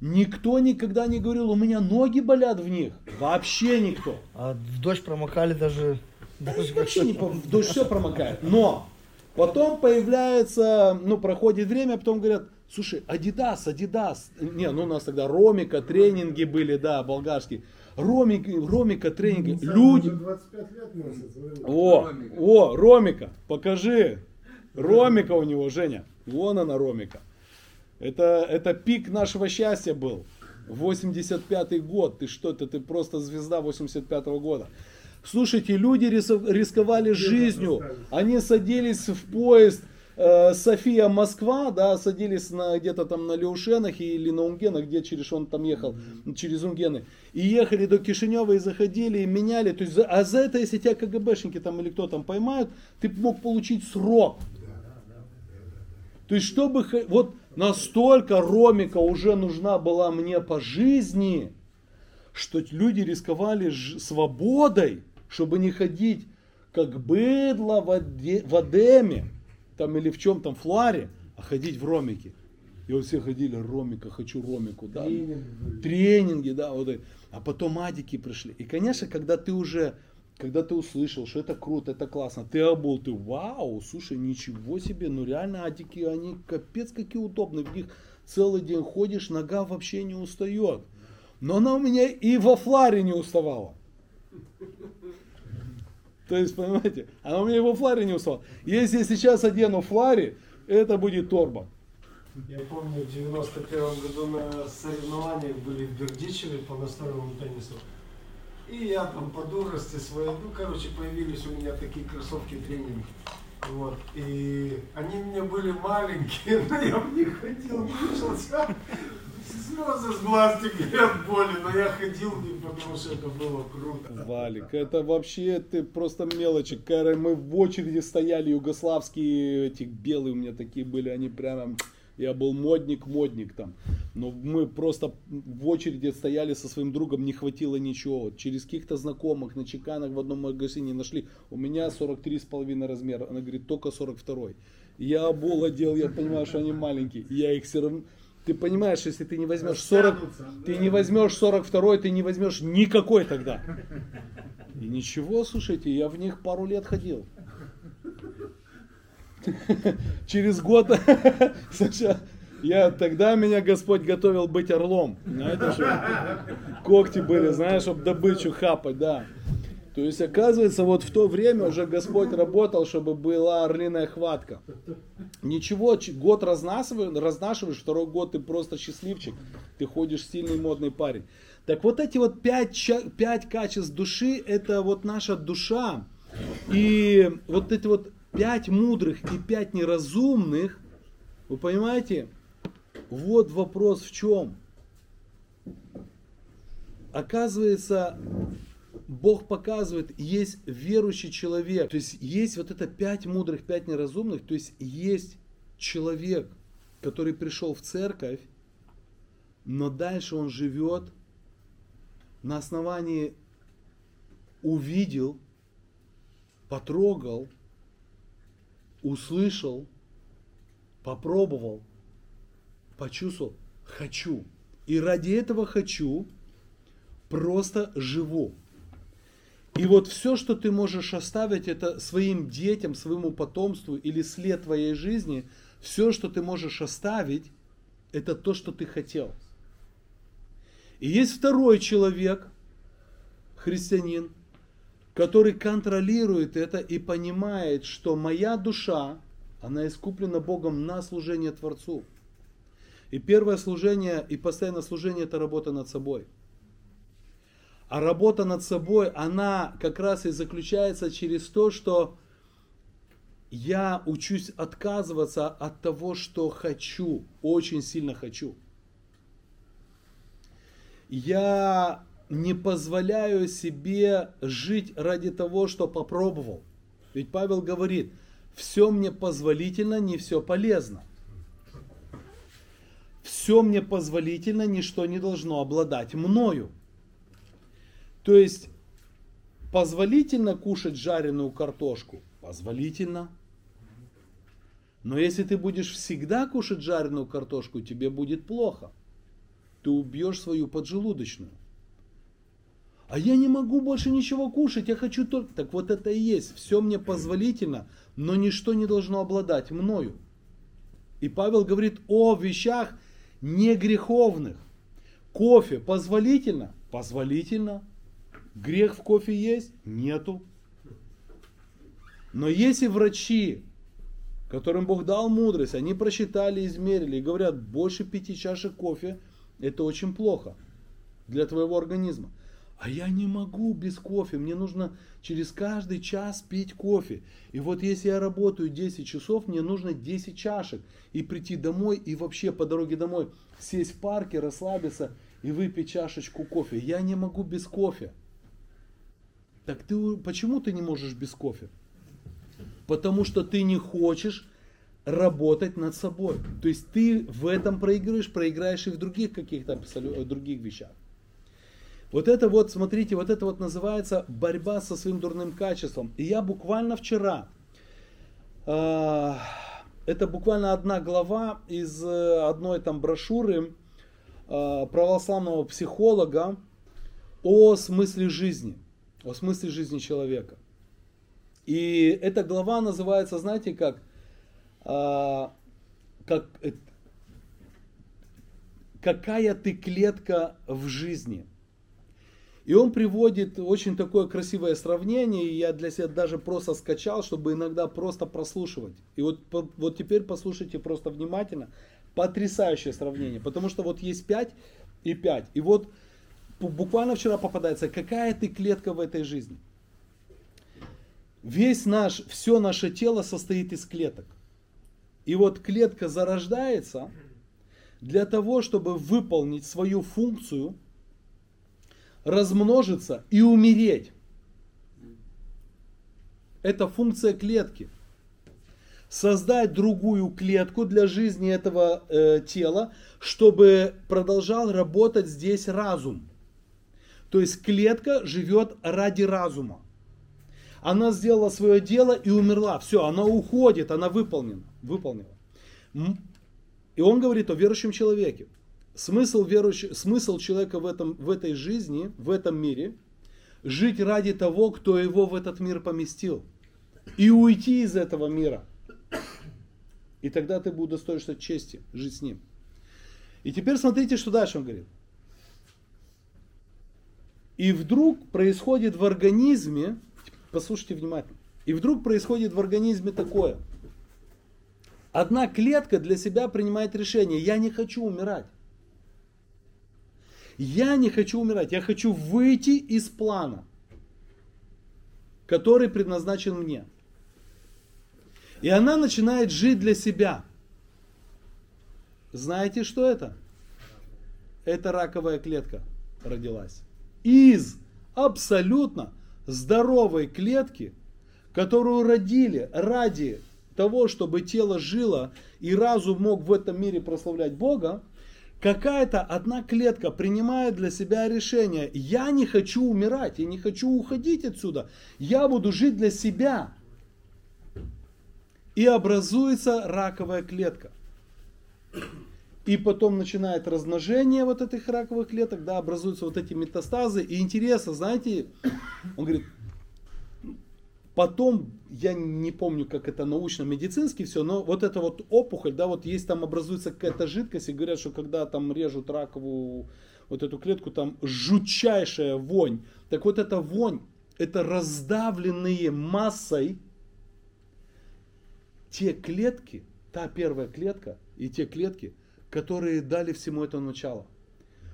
Никто никогда не говорил, у меня ноги болят в них. Вообще никто. А в дождь промокали даже... даже Вообще не пом- дождь все промокает. Но потом появляется, ну, проходит время, потом говорят, слушай, Адидас, Адидас. Не, ну у нас тогда Ромика, тренинги были, да, болгарские. Ромик, Ромика, тренинги. Люди, Уже 25 лет носит. смотри. о, о, Ромика, покажи. Ромика у него, Женя. Вон она, Ромика. Это, это пик нашего счастья был. 85-й год. Ты что, ты, ты просто звезда 85-го года. Слушайте, люди рисковали жизнью. Они садились в поезд э, София-Москва, да, садились на, где-то там на Леушенах или на Унгенах, где через он там ехал, через Унгены. И ехали до Кишинева и заходили, и меняли. То есть, а за это, если тебя КГБшники там или кто там поймают, ты мог получить срок. То есть, чтобы, вот настолько Ромика уже нужна была мне по жизни, что люди рисковали свободой, чтобы не ходить как быдло в, оде- в Адеме, там или в чем там, фларе, а ходить в Ромике. И вот все ходили, Ромика, хочу Ромику, да. Тренинги. Тренинги, да, вот. А потом адики пришли. И, конечно, когда ты уже, когда ты услышал, что это круто, это классно, ты обул, ты, вау, слушай, ничего себе, ну реально адики, они капец какие удобные, в них целый день ходишь, нога вообще не устает. Но она у меня и во фларе не уставала. То есть, понимаете, она у меня и во фларе не уставала. Если я сейчас одену флари, это будет торба. Я помню, в 91 году на соревнованиях были в Бердичеве по настольному теннису. И я там по дурости своей, ну, короче, появились у меня такие кроссовки тренинг. Вот. И они меня были маленькие, но я в них ходил, мучился. Слезы с глаз текли от боли, но я ходил в них, потому что это было круто. Валик, это вообще ты просто мелочи. Мы в очереди стояли, югославские, эти белые у меня такие были, они прямо, я был модник, модник там. Но мы просто в очереди стояли со своим другом, не хватило ничего. Через каких-то знакомых на чеканах в одном магазине нашли. У меня 43,5 размера, она говорит, только 42. Я обул одел, я понимаю, что они маленькие. Я их все равно... Ты понимаешь, если ты не возьмешь 40, ты не возьмешь 42, ты не возьмешь никакой тогда. И ничего, слушайте, я в них пару лет ходил. Через год, я тогда меня Господь готовил быть орлом. Знаете, когти были, знаешь, чтобы добычу хапать, да. То есть, оказывается, вот в то время уже Господь работал, чтобы была орлиная хватка. Ничего, год разнашиваешь, разнашиваешь, второй год ты просто счастливчик. Ты ходишь стильный модный парень. Так вот эти вот пять, пять качеств души, это вот наша душа. И вот эти вот пять мудрых и пять неразумных, вы понимаете, вот вопрос в чем. оказывается, Бог показывает, есть верующий человек. То есть есть вот это пять мудрых, пять неразумных. То есть есть человек, который пришел в церковь, но дальше он живет на основании увидел, потрогал, услышал, попробовал, почувствовал, хочу. И ради этого хочу, просто живу. И вот все, что ты можешь оставить, это своим детям, своему потомству или след твоей жизни, все, что ты можешь оставить, это то, что ты хотел. И есть второй человек, христианин, который контролирует это и понимает, что моя душа, она искуплена Богом на служение Творцу. И первое служение и постоянное служение это работа над собой. А работа над собой, она как раз и заключается через то, что я учусь отказываться от того, что хочу, очень сильно хочу. Я не позволяю себе жить ради того, что попробовал. Ведь Павел говорит, все мне позволительно, не все полезно. Все мне позволительно, ничто не должно обладать мною. То есть, позволительно кушать жареную картошку? Позволительно. Но если ты будешь всегда кушать жареную картошку, тебе будет плохо. Ты убьешь свою поджелудочную. А я не могу больше ничего кушать, я хочу только... Так вот это и есть. Все мне позволительно, но ничто не должно обладать мною. И Павел говорит о вещах не греховных. Кофе позволительно? Позволительно. Грех в кофе есть? Нету. Но если врачи, которым Бог дал мудрость, они просчитали, измерили и говорят, больше пяти чашек кофе, это очень плохо для твоего организма. А я не могу без кофе, мне нужно через каждый час пить кофе. И вот если я работаю 10 часов, мне нужно 10 чашек. И прийти домой, и вообще по дороге домой сесть в парке, расслабиться и выпить чашечку кофе. Я не могу без кофе. Так ты почему ты не можешь без кофе? Потому что ты не хочешь работать над собой. То есть ты в этом проигрываешь, проиграешь и в других каких-то других вещах. Вот это вот, смотрите, вот это вот называется борьба со своим дурным качеством. И я буквально вчера, э, это буквально одна глава из э, одной там брошюры э, православного психолога о смысле жизни, о смысле жизни человека. И эта глава называется, знаете, как, э, как какая ты клетка в жизни. И он приводит очень такое красивое сравнение, и я для себя даже просто скачал, чтобы иногда просто прослушивать. И вот, вот теперь послушайте просто внимательно. Потрясающее сравнение, потому что вот есть 5 и 5. И вот буквально вчера попадается, какая ты клетка в этой жизни. Весь наш, все наше тело состоит из клеток. И вот клетка зарождается для того, чтобы выполнить свою функцию – размножиться и умереть. Это функция клетки. Создать другую клетку для жизни этого э, тела, чтобы продолжал работать здесь разум. То есть клетка живет ради разума. Она сделала свое дело и умерла. Все, она уходит, она выполнена. выполнила. И он говорит о верующем человеке. Смысл, верующего, смысл человека в, этом, в этой жизни, в этом мире, жить ради того, кто его в этот мир поместил. И уйти из этого мира. И тогда ты будешь достоишься чести жить с ним. И теперь смотрите, что дальше он говорит. И вдруг происходит в организме, послушайте внимательно, и вдруг происходит в организме такое. Одна клетка для себя принимает решение, я не хочу умирать. Я не хочу умирать, я хочу выйти из плана, который предназначен мне. И она начинает жить для себя. Знаете, что это? Это раковая клетка родилась. из абсолютно здоровой клетки, которую родили ради того, чтобы тело жило и разум мог в этом мире прославлять Бога, какая-то одна клетка принимает для себя решение, я не хочу умирать, я не хочу уходить отсюда, я буду жить для себя. И образуется раковая клетка. И потом начинает размножение вот этих раковых клеток, да, образуются вот эти метастазы. И интересно, знаете, он говорит, Потом, я не помню, как это научно-медицински все, но вот эта вот опухоль, да, вот есть там образуется какая-то жидкость, и говорят, что когда там режут раковую вот эту клетку, там жутчайшая вонь. Так вот эта вонь, это раздавленные массой те клетки, та первая клетка и те клетки, которые дали всему это начало.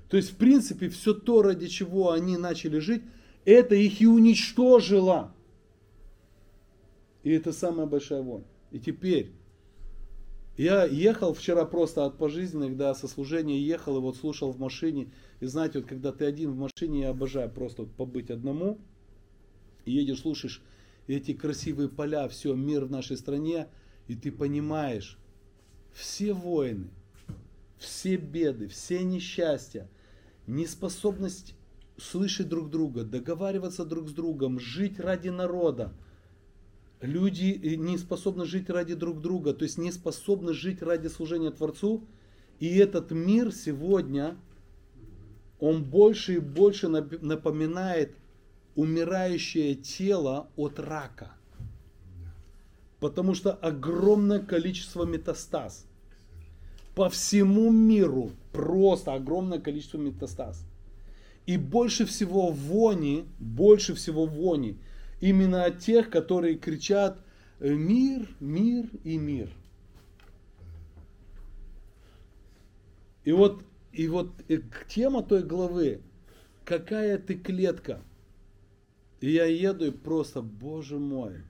То есть, в принципе, все то, ради чего они начали жить, это их и уничтожило. И это самая большая вонь. И теперь, я ехал вчера просто от пожизненных, да, со служения ехал и вот слушал в машине. И знаете, вот когда ты один в машине, я обожаю просто вот побыть одному. И едешь, слушаешь эти красивые поля, все, мир в нашей стране. И ты понимаешь, все войны, все беды, все несчастья, неспособность слышать друг друга, договариваться друг с другом, жить ради народа – люди э, не способны жить ради друг друга, то есть не способны жить ради служения Творцу. И этот мир сегодня, он больше и больше напоминает умирающее тело от рака. Потому что огромное количество метастаз. По всему миру просто огромное количество метастаз. И больше всего вони, больше всего вони именно от тех, которые кричат «Э, мир, мир и мир. И вот, и вот и тема той главы, какая ты клетка. И я еду и просто, Боже мой,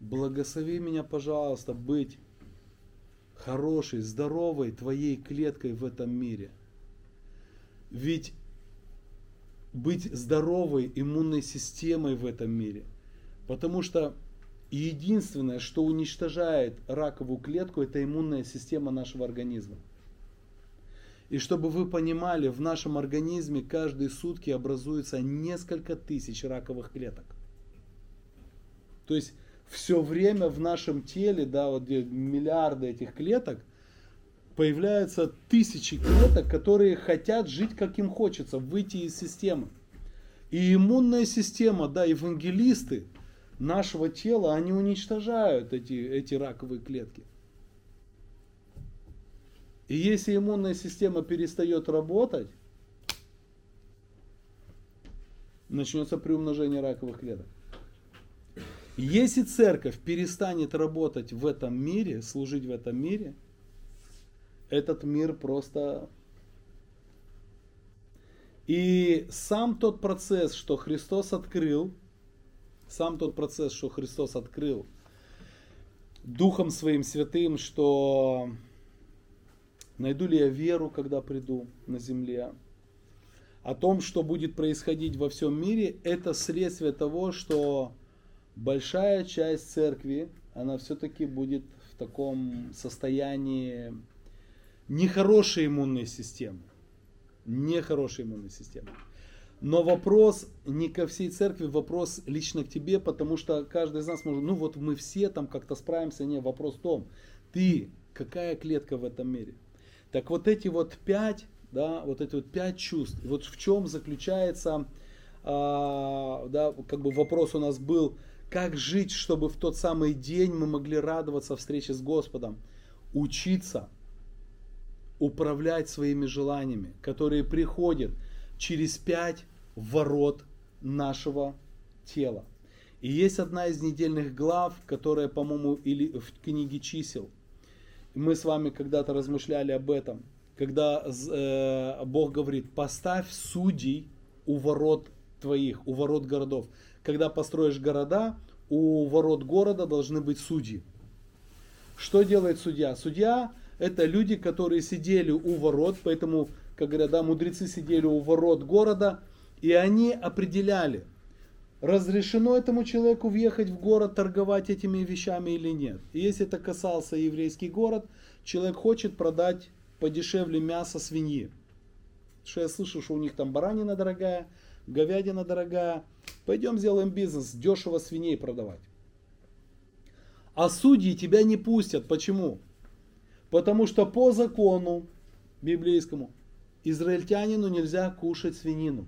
благослови меня, пожалуйста, быть хорошей, здоровой твоей клеткой в этом мире. Ведь быть здоровой иммунной системой в этом мире. Потому что единственное, что уничтожает раковую клетку, это иммунная система нашего организма. И чтобы вы понимали, в нашем организме каждые сутки образуется несколько тысяч раковых клеток. То есть все время в нашем теле, да, вот где миллиарды этих клеток, появляются тысячи клеток, которые хотят жить как им хочется, выйти из системы. И иммунная система, да, евангелисты нашего тела, они уничтожают эти, эти раковые клетки. И если иммунная система перестает работать, начнется приумножение раковых клеток. Если церковь перестанет работать в этом мире, служить в этом мире, этот мир просто... И сам тот процесс, что Христос открыл, сам тот процесс, что Христос открыл Духом Своим Святым, что найду ли я веру, когда приду на земле, о том, что будет происходить во всем мире, это следствие того, что большая часть церкви, она все-таки будет в таком состоянии нехорошей иммунной системы. Нехорошей иммунной системы. Но вопрос не ко всей церкви, вопрос лично к тебе, потому что каждый из нас может, ну вот мы все там как-то справимся. Не, вопрос в том, ты какая клетка в этом мире. Так вот эти вот пять, да, вот эти вот пять чувств, вот в чем заключается, а, да, как бы вопрос у нас был, как жить, чтобы в тот самый день мы могли радоваться встрече с Господом, учиться управлять своими желаниями, которые приходят через пять ворот нашего тела. И есть одна из недельных глав, которая, по-моему, или в книге чисел. Мы с вами когда-то размышляли об этом, когда э, Бог говорит, поставь судей у ворот твоих, у ворот городов. Когда построишь города, у ворот города должны быть судьи. Что делает судья? Судья это люди, которые сидели у ворот, поэтому, как говорят, да, мудрецы сидели у ворот города, И они определяли, разрешено этому человеку въехать в город, торговать этими вещами или нет. И если это касался еврейский город, человек хочет продать подешевле мясо свиньи. Что я слышу, что у них там баранина дорогая, говядина дорогая. Пойдем сделаем бизнес, дешево свиней продавать. А судьи тебя не пустят. Почему? Потому что по закону библейскому израильтянину нельзя кушать свинину.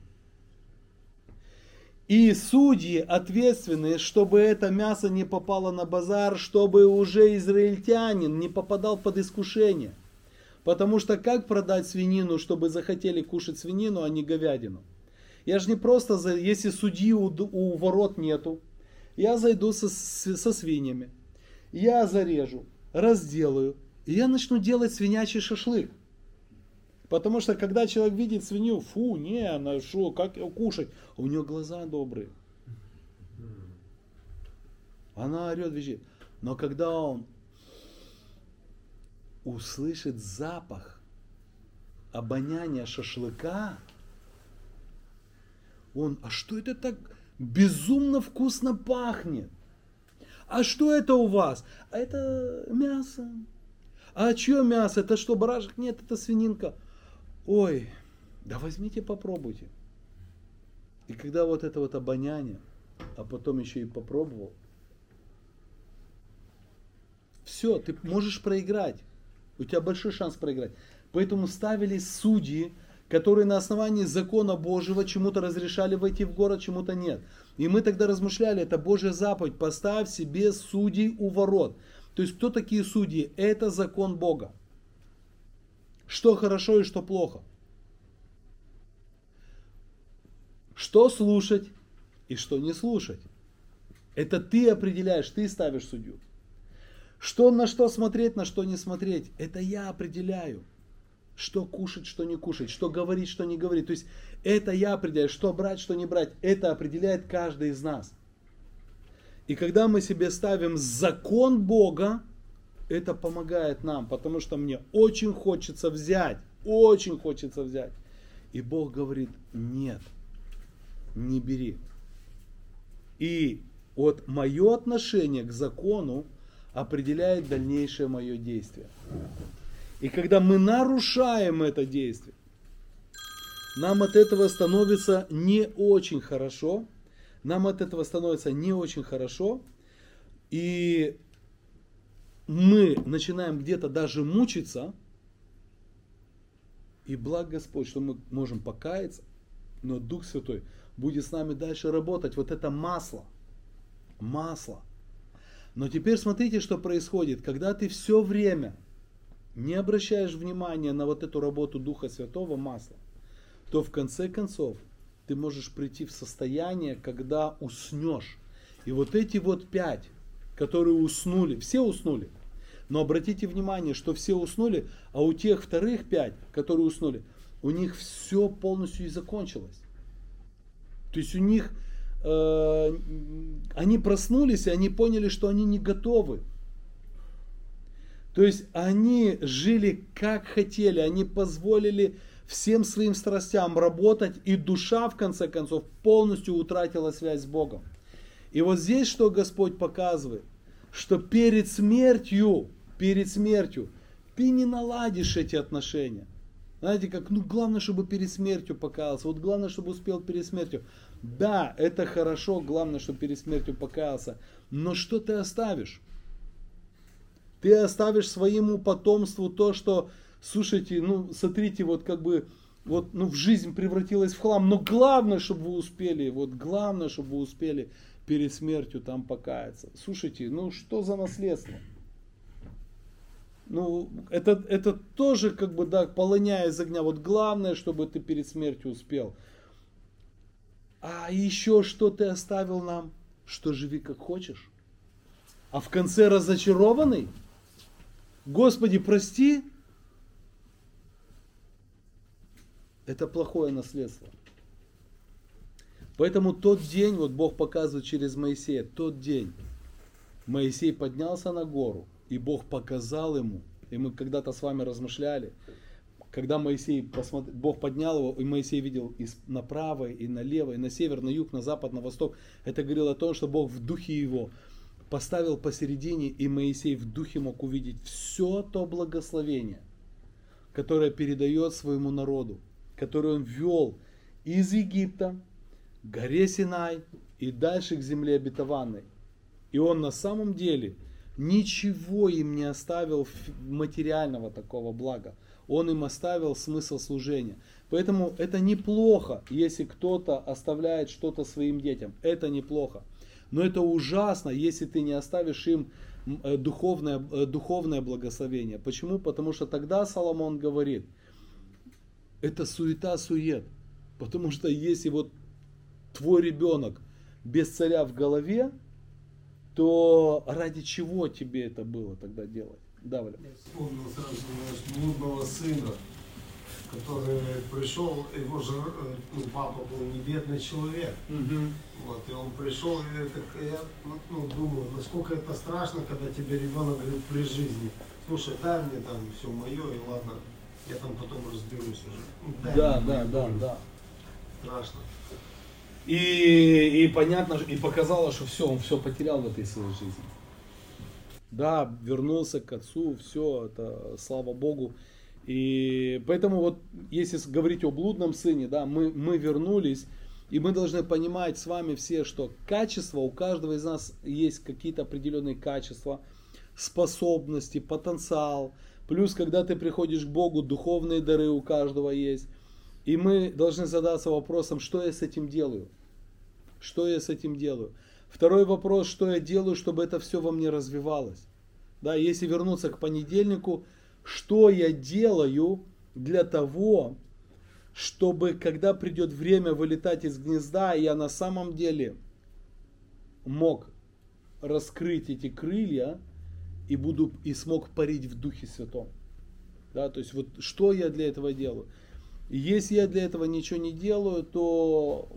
И судьи ответственны, чтобы это мясо не попало на базар, чтобы уже израильтянин не попадал под искушение. Потому что как продать свинину, чтобы захотели кушать свинину, а не говядину? Я же не просто, за, если судьи у, у ворот нету, я зайду со, со свиньями, я зарежу, разделаю, и я начну делать свинячий шашлык. Потому что когда человек видит свинью, фу, не, она что, как ее кушать? У нее глаза добрые. Она орет, визжит. Но когда он услышит запах обоняния шашлыка, он, а что это так безумно вкусно пахнет? А что это у вас? А это мясо. А чье мясо? Это что, барашек? Нет, это свининка. Ой, да возьмите, попробуйте. И когда вот это вот обоняние, а потом еще и попробовал, все, ты можешь проиграть. У тебя большой шанс проиграть. Поэтому ставились судьи, которые на основании закона Божьего чему-то разрешали войти в город, чему-то нет. И мы тогда размышляли, это Божья заповедь, поставь себе судей у ворот. То есть кто такие судьи? Это закон Бога. Что хорошо и что плохо. Что слушать и что не слушать. Это ты определяешь, ты ставишь судью. Что на что смотреть, на что не смотреть, это я определяю. Что кушать, что не кушать, что говорить, что не говорить. То есть это я определяю, что брать, что не брать. Это определяет каждый из нас. И когда мы себе ставим закон Бога, это помогает нам, потому что мне очень хочется взять, очень хочется взять. И Бог говорит, нет, не бери. И вот мое отношение к закону определяет дальнейшее мое действие. И когда мы нарушаем это действие, нам от этого становится не очень хорошо. Нам от этого становится не очень хорошо. И мы начинаем где-то даже мучиться, и благ Господь, что мы можем покаяться, но Дух Святой будет с нами дальше работать. Вот это масло. Масло. Но теперь смотрите, что происходит. Когда ты все время не обращаешь внимания на вот эту работу Духа Святого масла, то в конце концов ты можешь прийти в состояние, когда уснешь. И вот эти вот пять, которые уснули, все уснули, но обратите внимание, что все уснули, а у тех вторых пять, которые уснули, у них все полностью и закончилось. То есть у них э, они проснулись, и они поняли, что они не готовы. То есть они жили как хотели, они позволили всем своим страстям работать, и душа, в конце концов, полностью утратила связь с Богом. И вот здесь что Господь показывает, что перед смертью перед смертью, ты не наладишь эти отношения. Знаете, как, ну главное, чтобы перед смертью покаялся. Вот главное, чтобы успел перед смертью. Да, это хорошо, главное, чтобы перед смертью покаялся. Но что ты оставишь? Ты оставишь своему потомству то, что, слушайте, ну смотрите, вот как бы, вот, ну в жизнь превратилась в хлам. Но главное, чтобы вы успели, вот главное, чтобы вы успели перед смертью там покаяться. Слушайте, ну что за наследство? ну, это, это тоже как бы, да, полыня из огня. Вот главное, чтобы ты перед смертью успел. А еще что ты оставил нам? Что живи как хочешь. А в конце разочарованный? Господи, прости. Это плохое наследство. Поэтому тот день, вот Бог показывает через Моисея, тот день Моисей поднялся на гору – и Бог показал ему, и мы когда-то с вами размышляли, когда Моисей посмотр... Бог поднял его, и Моисей видел и направо, и налево, и на север, на юг, на запад, на восток, это говорило о том, что Бог в духе его поставил посередине, и Моисей в духе мог увидеть все то благословение, которое передает своему народу, которое он ввел из Египта, к горе Синай и дальше к земле обетованной. И он на самом деле ничего им не оставил материального такого блага. Он им оставил смысл служения. Поэтому это неплохо, если кто-то оставляет что-то своим детям. Это неплохо. Но это ужасно, если ты не оставишь им э, духовное, э, духовное благословение. Почему? Потому что тогда Соломон говорит, это суета-сует. Потому что если вот твой ребенок без царя в голове, то ради чего тебе это было тогда делать? Да, Валя? Я вспомнил сразу блудного сына, который пришел, его же, ну, папа был не бедный человек. Вот, и он пришел, и так я ну, думаю, насколько это страшно, когда тебе ребенок говорит при жизни, слушай, дай мне там все мое, и ладно, я там потом разберусь уже. Да, да, да, долю». да. Страшно. И, и понятно, и показало, что все, он все потерял в этой своей жизни. Да, вернулся к отцу, все, это слава Богу. И поэтому вот, если говорить о блудном сыне, да, мы, мы вернулись, и мы должны понимать с вами все, что качество, у каждого из нас есть какие-то определенные качества, способности, потенциал. Плюс, когда ты приходишь к Богу, духовные дары у каждого есть. И мы должны задаться вопросом, что я с этим делаю? Что я с этим делаю? Второй вопрос, что я делаю, чтобы это все во мне развивалось? Да, если вернуться к понедельнику, что я делаю для того, чтобы когда придет время вылетать из гнезда, я на самом деле мог раскрыть эти крылья и буду и смог парить в Духе Святом. Да, то есть вот что я для этого делаю? И Если я для этого ничего не делаю, то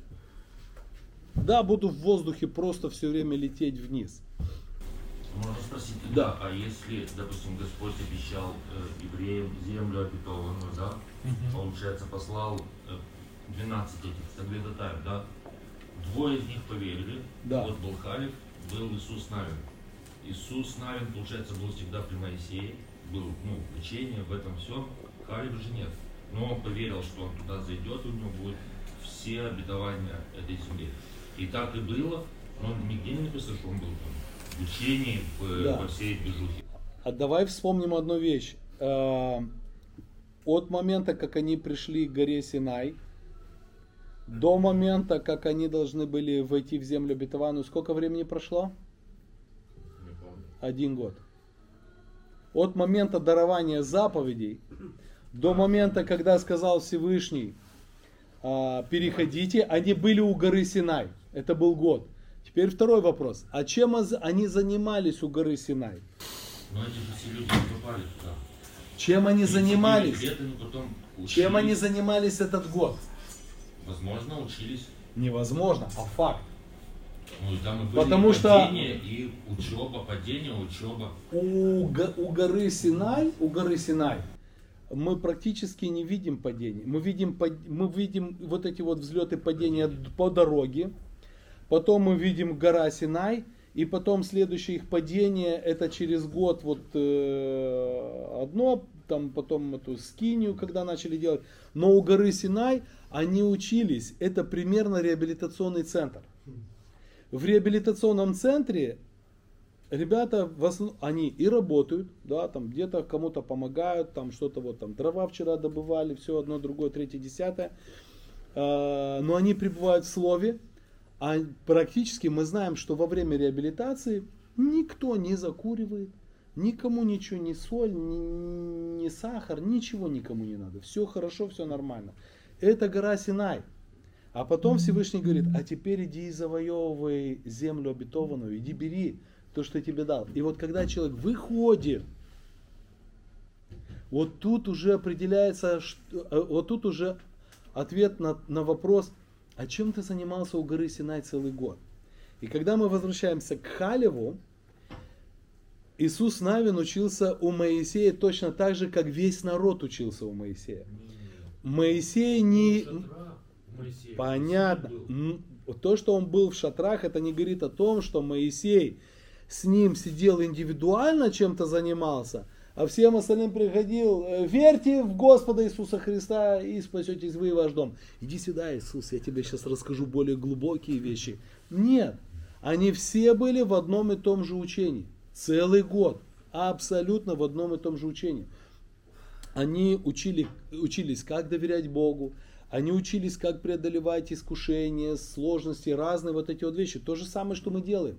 да, буду в воздухе просто все время лететь вниз. Можно спросить, Да. а если, допустим, Господь обещал э, евреям землю обетованную, да, получается, послал э, 12 этих соглядатаев, да, двое из них поверили, Да. вот был Халев, был Иисус Навин. Иисус Навин, получается, был всегда при Моисее, был, ну, учение в этом всем, Халев же нет. Но он поверил, что он туда зайдет, и у него будет все обетования этой земли. И так и было, но нигде не написано, что он был там в учении, в, Да. во всей движухе. А давай вспомним одну вещь. Э, От момента, как они пришли к горе Синай, до момента, как они должны были войти в землю обетованную, сколько времени прошло? Один год. От момента дарования заповедей до момента, когда сказал Всевышний, а, переходите, они были у горы Синай. Это был год. Теперь второй вопрос. А чем они занимались у горы Синай? Но же все люди не попали туда. Чем они 39 занимались? лет они потом Чем они занимались этот год? Возможно, учились. Невозможно, а факт. Ну там и были Потому и что- и учеба, падение, учеба. У, у горы Синай, у горы Синай, мы практически не видим падений. Мы видим, мы видим вот эти вот взлеты падения по дороге. Потом мы видим гора Синай. И потом следующее их падение, это через год вот э, одно, там потом эту скинию, когда начали делать. Но у горы Синай они учились, это примерно реабилитационный центр. В реабилитационном центре ребята, в основ- они и работают, да, там где-то кому-то помогают, там что-то вот там дрова вчера добывали, все одно, другое, третье, десятое. А, Но они пребывают в слове, а практически мы знаем, что во время реабилитации никто не закуривает, никому ничего, ни соль, ни, ни сахар, ничего никому не надо. Все хорошо, все нормально. Это гора Синай. А потом Всевышний говорит, а теперь иди и завоевывай землю обетованную, иди бери то, что я тебе дал. И вот когда человек выходит, вот тут уже определяется, что- э, вот тут уже ответ на, на вопрос, а чем ты занимался у горы Синай целый год? И когда мы возвращаемся к Халеву, Иисус Навин учился у Моисея точно так же, как весь народ учился у Моисея. Моисей не... Понятно. М, То, что он был в шатрах, это не говорит о том, что Моисей с ним сидел индивидуально, чем-то занимался, а всем остальным приходил, э, верьте в Господа Иисуса Христа и спасетесь вы и ваш дом. Иди сюда, Иисус, я тебе сейчас расскажу более глубокие вещи. Нет, они все были в одном и том же учении. Целый год. Абсолютно в одном и том же учении. Они учили, учились, как доверять Богу, они учились, как преодолевать искушения, сложности, разные вот эти вот вещи. То же самое, что мы делаем.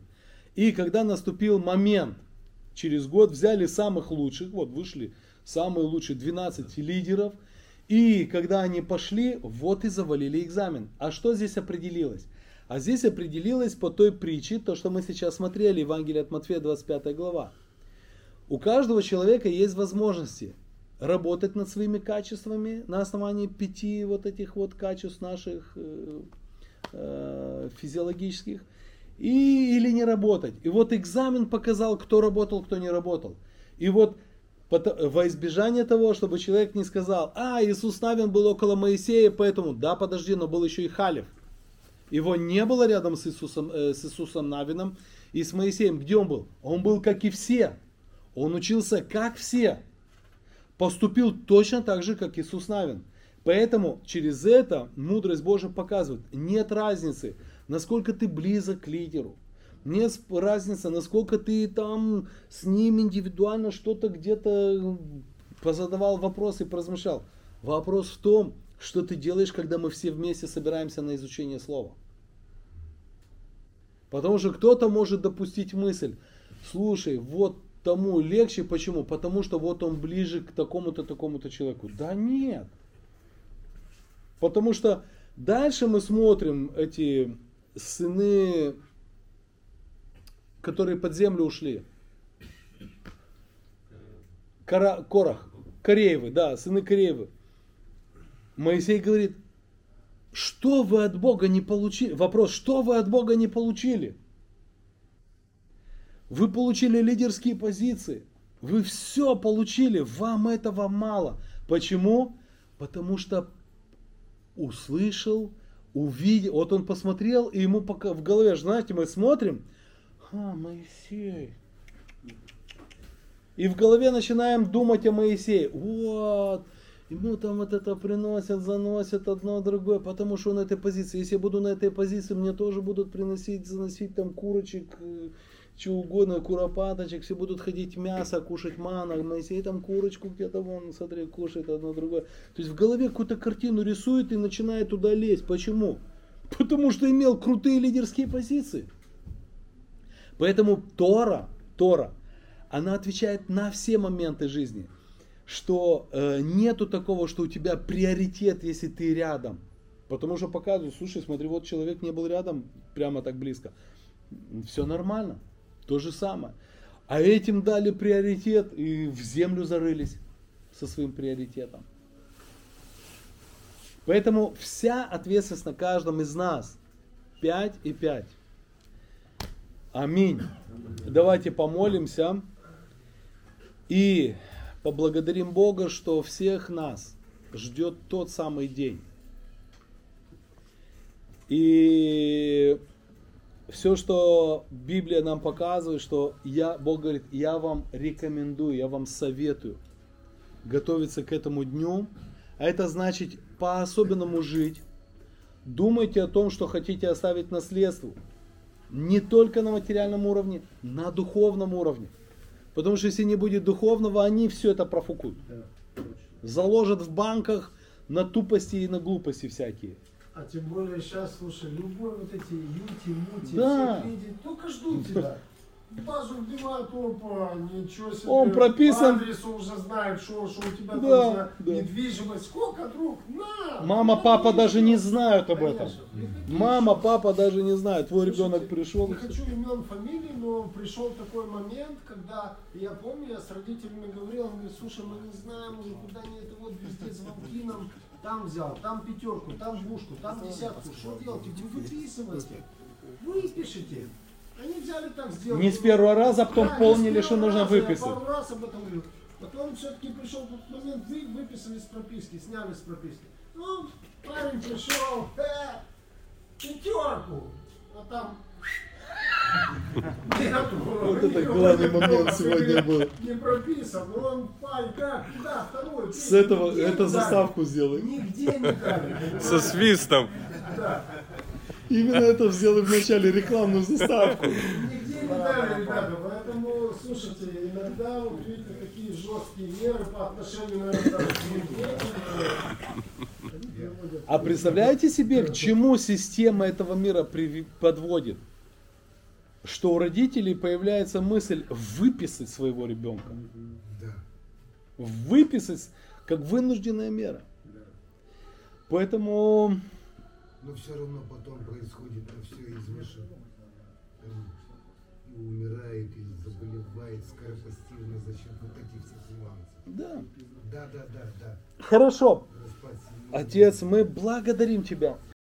И когда наступил момент, через год взяли самых лучших, вот вышли самые лучшие 12 лидеров, и когда они пошли, вот и завалили экзамен. А что здесь определилось? А здесь определилось по той притче, то, что мы сейчас смотрели, Евангелие от Матфея, 25 глава. У каждого человека есть возможности работать над своими качествами на основании пяти вот этих вот качеств наших э, э, физиологических и, или не работать. И вот экзамен показал, кто работал, кто не работал. И вот во избежание того, чтобы человек не сказал, а, Иисус Навин был около Моисея, поэтому, да, подожди, но был еще и Халев. Его не было рядом с Иисусом, э, с Иисусом Навином и с Моисеем. Где он был? Он был как и все. Он учился как все. Поступил точно так же, как Иисус Навин. Поэтому через это мудрость Божия показывает, нет разницы, насколько ты близок к лидеру. Нет разницы, насколько ты там с ним индивидуально что-то где-то позадавал вопросы и поразмышлял. Вопрос в том, что ты делаешь, когда мы все вместе собираемся на изучение слова. Потому что кто-то может допустить мысль, слушай, вот тому легче, почему? Потому что вот он ближе к такому-то, такому-то человеку. Да нет. Потому что дальше мы смотрим эти сыны, которые под землю ушли. Кара, Корах, Кореевы, да, сыны Кореевы. Моисей говорит, что вы от Бога не получили? Вопрос, что вы от Бога не получили? Вы получили лидерские позиции. Вы все получили. Вам этого мало. Почему? Потому что услышал, увидел. Вот он посмотрел, и ему пока в голове, знаете, мы смотрим. А, Моисей. И в голове начинаем думать о Моисее. Вот, ему там вот это приносят, заносят одно другое, потому что он на этой позиции. Если я буду на этой позиции, мне тоже будут приносить, заносить там курочек, э, чего угодно, куропаточек, все будут ходить мясо, кушать мана, Моисей там курочку где-то вон, смотри, кушает одно другое. То есть в голове какую-то картину рисует и начинает туда лезть. Почему? Потому что имел крутые лидерские позиции. Поэтому Тора, Тора, она отвечает на все моменты жизни. Что э, нету такого, что у тебя приоритет, если ты рядом. Потому что показывают, слушай, смотри, вот человек не был рядом прямо так близко. Все нормально. То же самое. А этим дали приоритет и в землю зарылись со своим приоритетом. Поэтому вся ответственность на каждом из нас. 5 и 5. Аминь. Давайте помолимся и поблагодарим Бога, что всех нас ждет тот самый день. И все, что Библия нам показывает, что я, Бог говорит, я вам рекомендую, я вам советую готовиться к этому дню. А это значит по-особенному жить. Думайте о том, что хотите оставить наследству. Не только на материальном уровне, на духовном уровне. Потому что если не будет духовного, они все это профукают. Заложат в банках на тупости и на глупости всякие. А тем более сейчас, слушай, любой вот эти юти, мути, Да. все люди только ждут тебя. Даже вбивают опа, ничего себе. Он прописан. По адресу уже знает, что, что у тебя Да, там за да. недвижимость. Сколько, друг? На! Мама, Ну, папа даже не знают об Конечно. этом. Такие Мама, папа даже не знают. Твой ребенок Слушайте, пришел. Не хочу имен, фамилий, но пришел такой момент, когда я помню, я с родителями говорил, он говорит, слушай, мы не знаем уже куда не это вот везде звонки нам, там взял, там пятерку, там двушку, там десятку, что делать? Вы выписываете, выпишите. Они взяли так сделали. Не с первого раза, а потом Да, с что нужно раза, я выписать. пару раз об этом говорил. Потом все-таки пришел тот момент, вы выписали с прописки, сняли с прописки. Ну, парень пришел, э, пятерку, а там... Вот это главный момент сегодня был. Не прописан, но он, парень, как, куда, вторую? С этого, это заставку сделай. Нигде не дали. Со свистом. Именно это сделай вначале рекламную заставку. Нигде не дали, ребята, поэтому, слушайте, иногда вот видите такие жесткие меры по отношению, наверное, даже к А представляете себе, к чему система этого мира подводит? Что у родителей появляется мысль выписать своего ребенка. Да. Выписать как вынужденная мера. Поэтому Но все равно потом происходит это все извыше. Там И умирает, и заболевает скоропостижно за счет вот этих всех нюансов. Да. Да, да, да, да. Хорошо. Отец, мы благодарим Тебя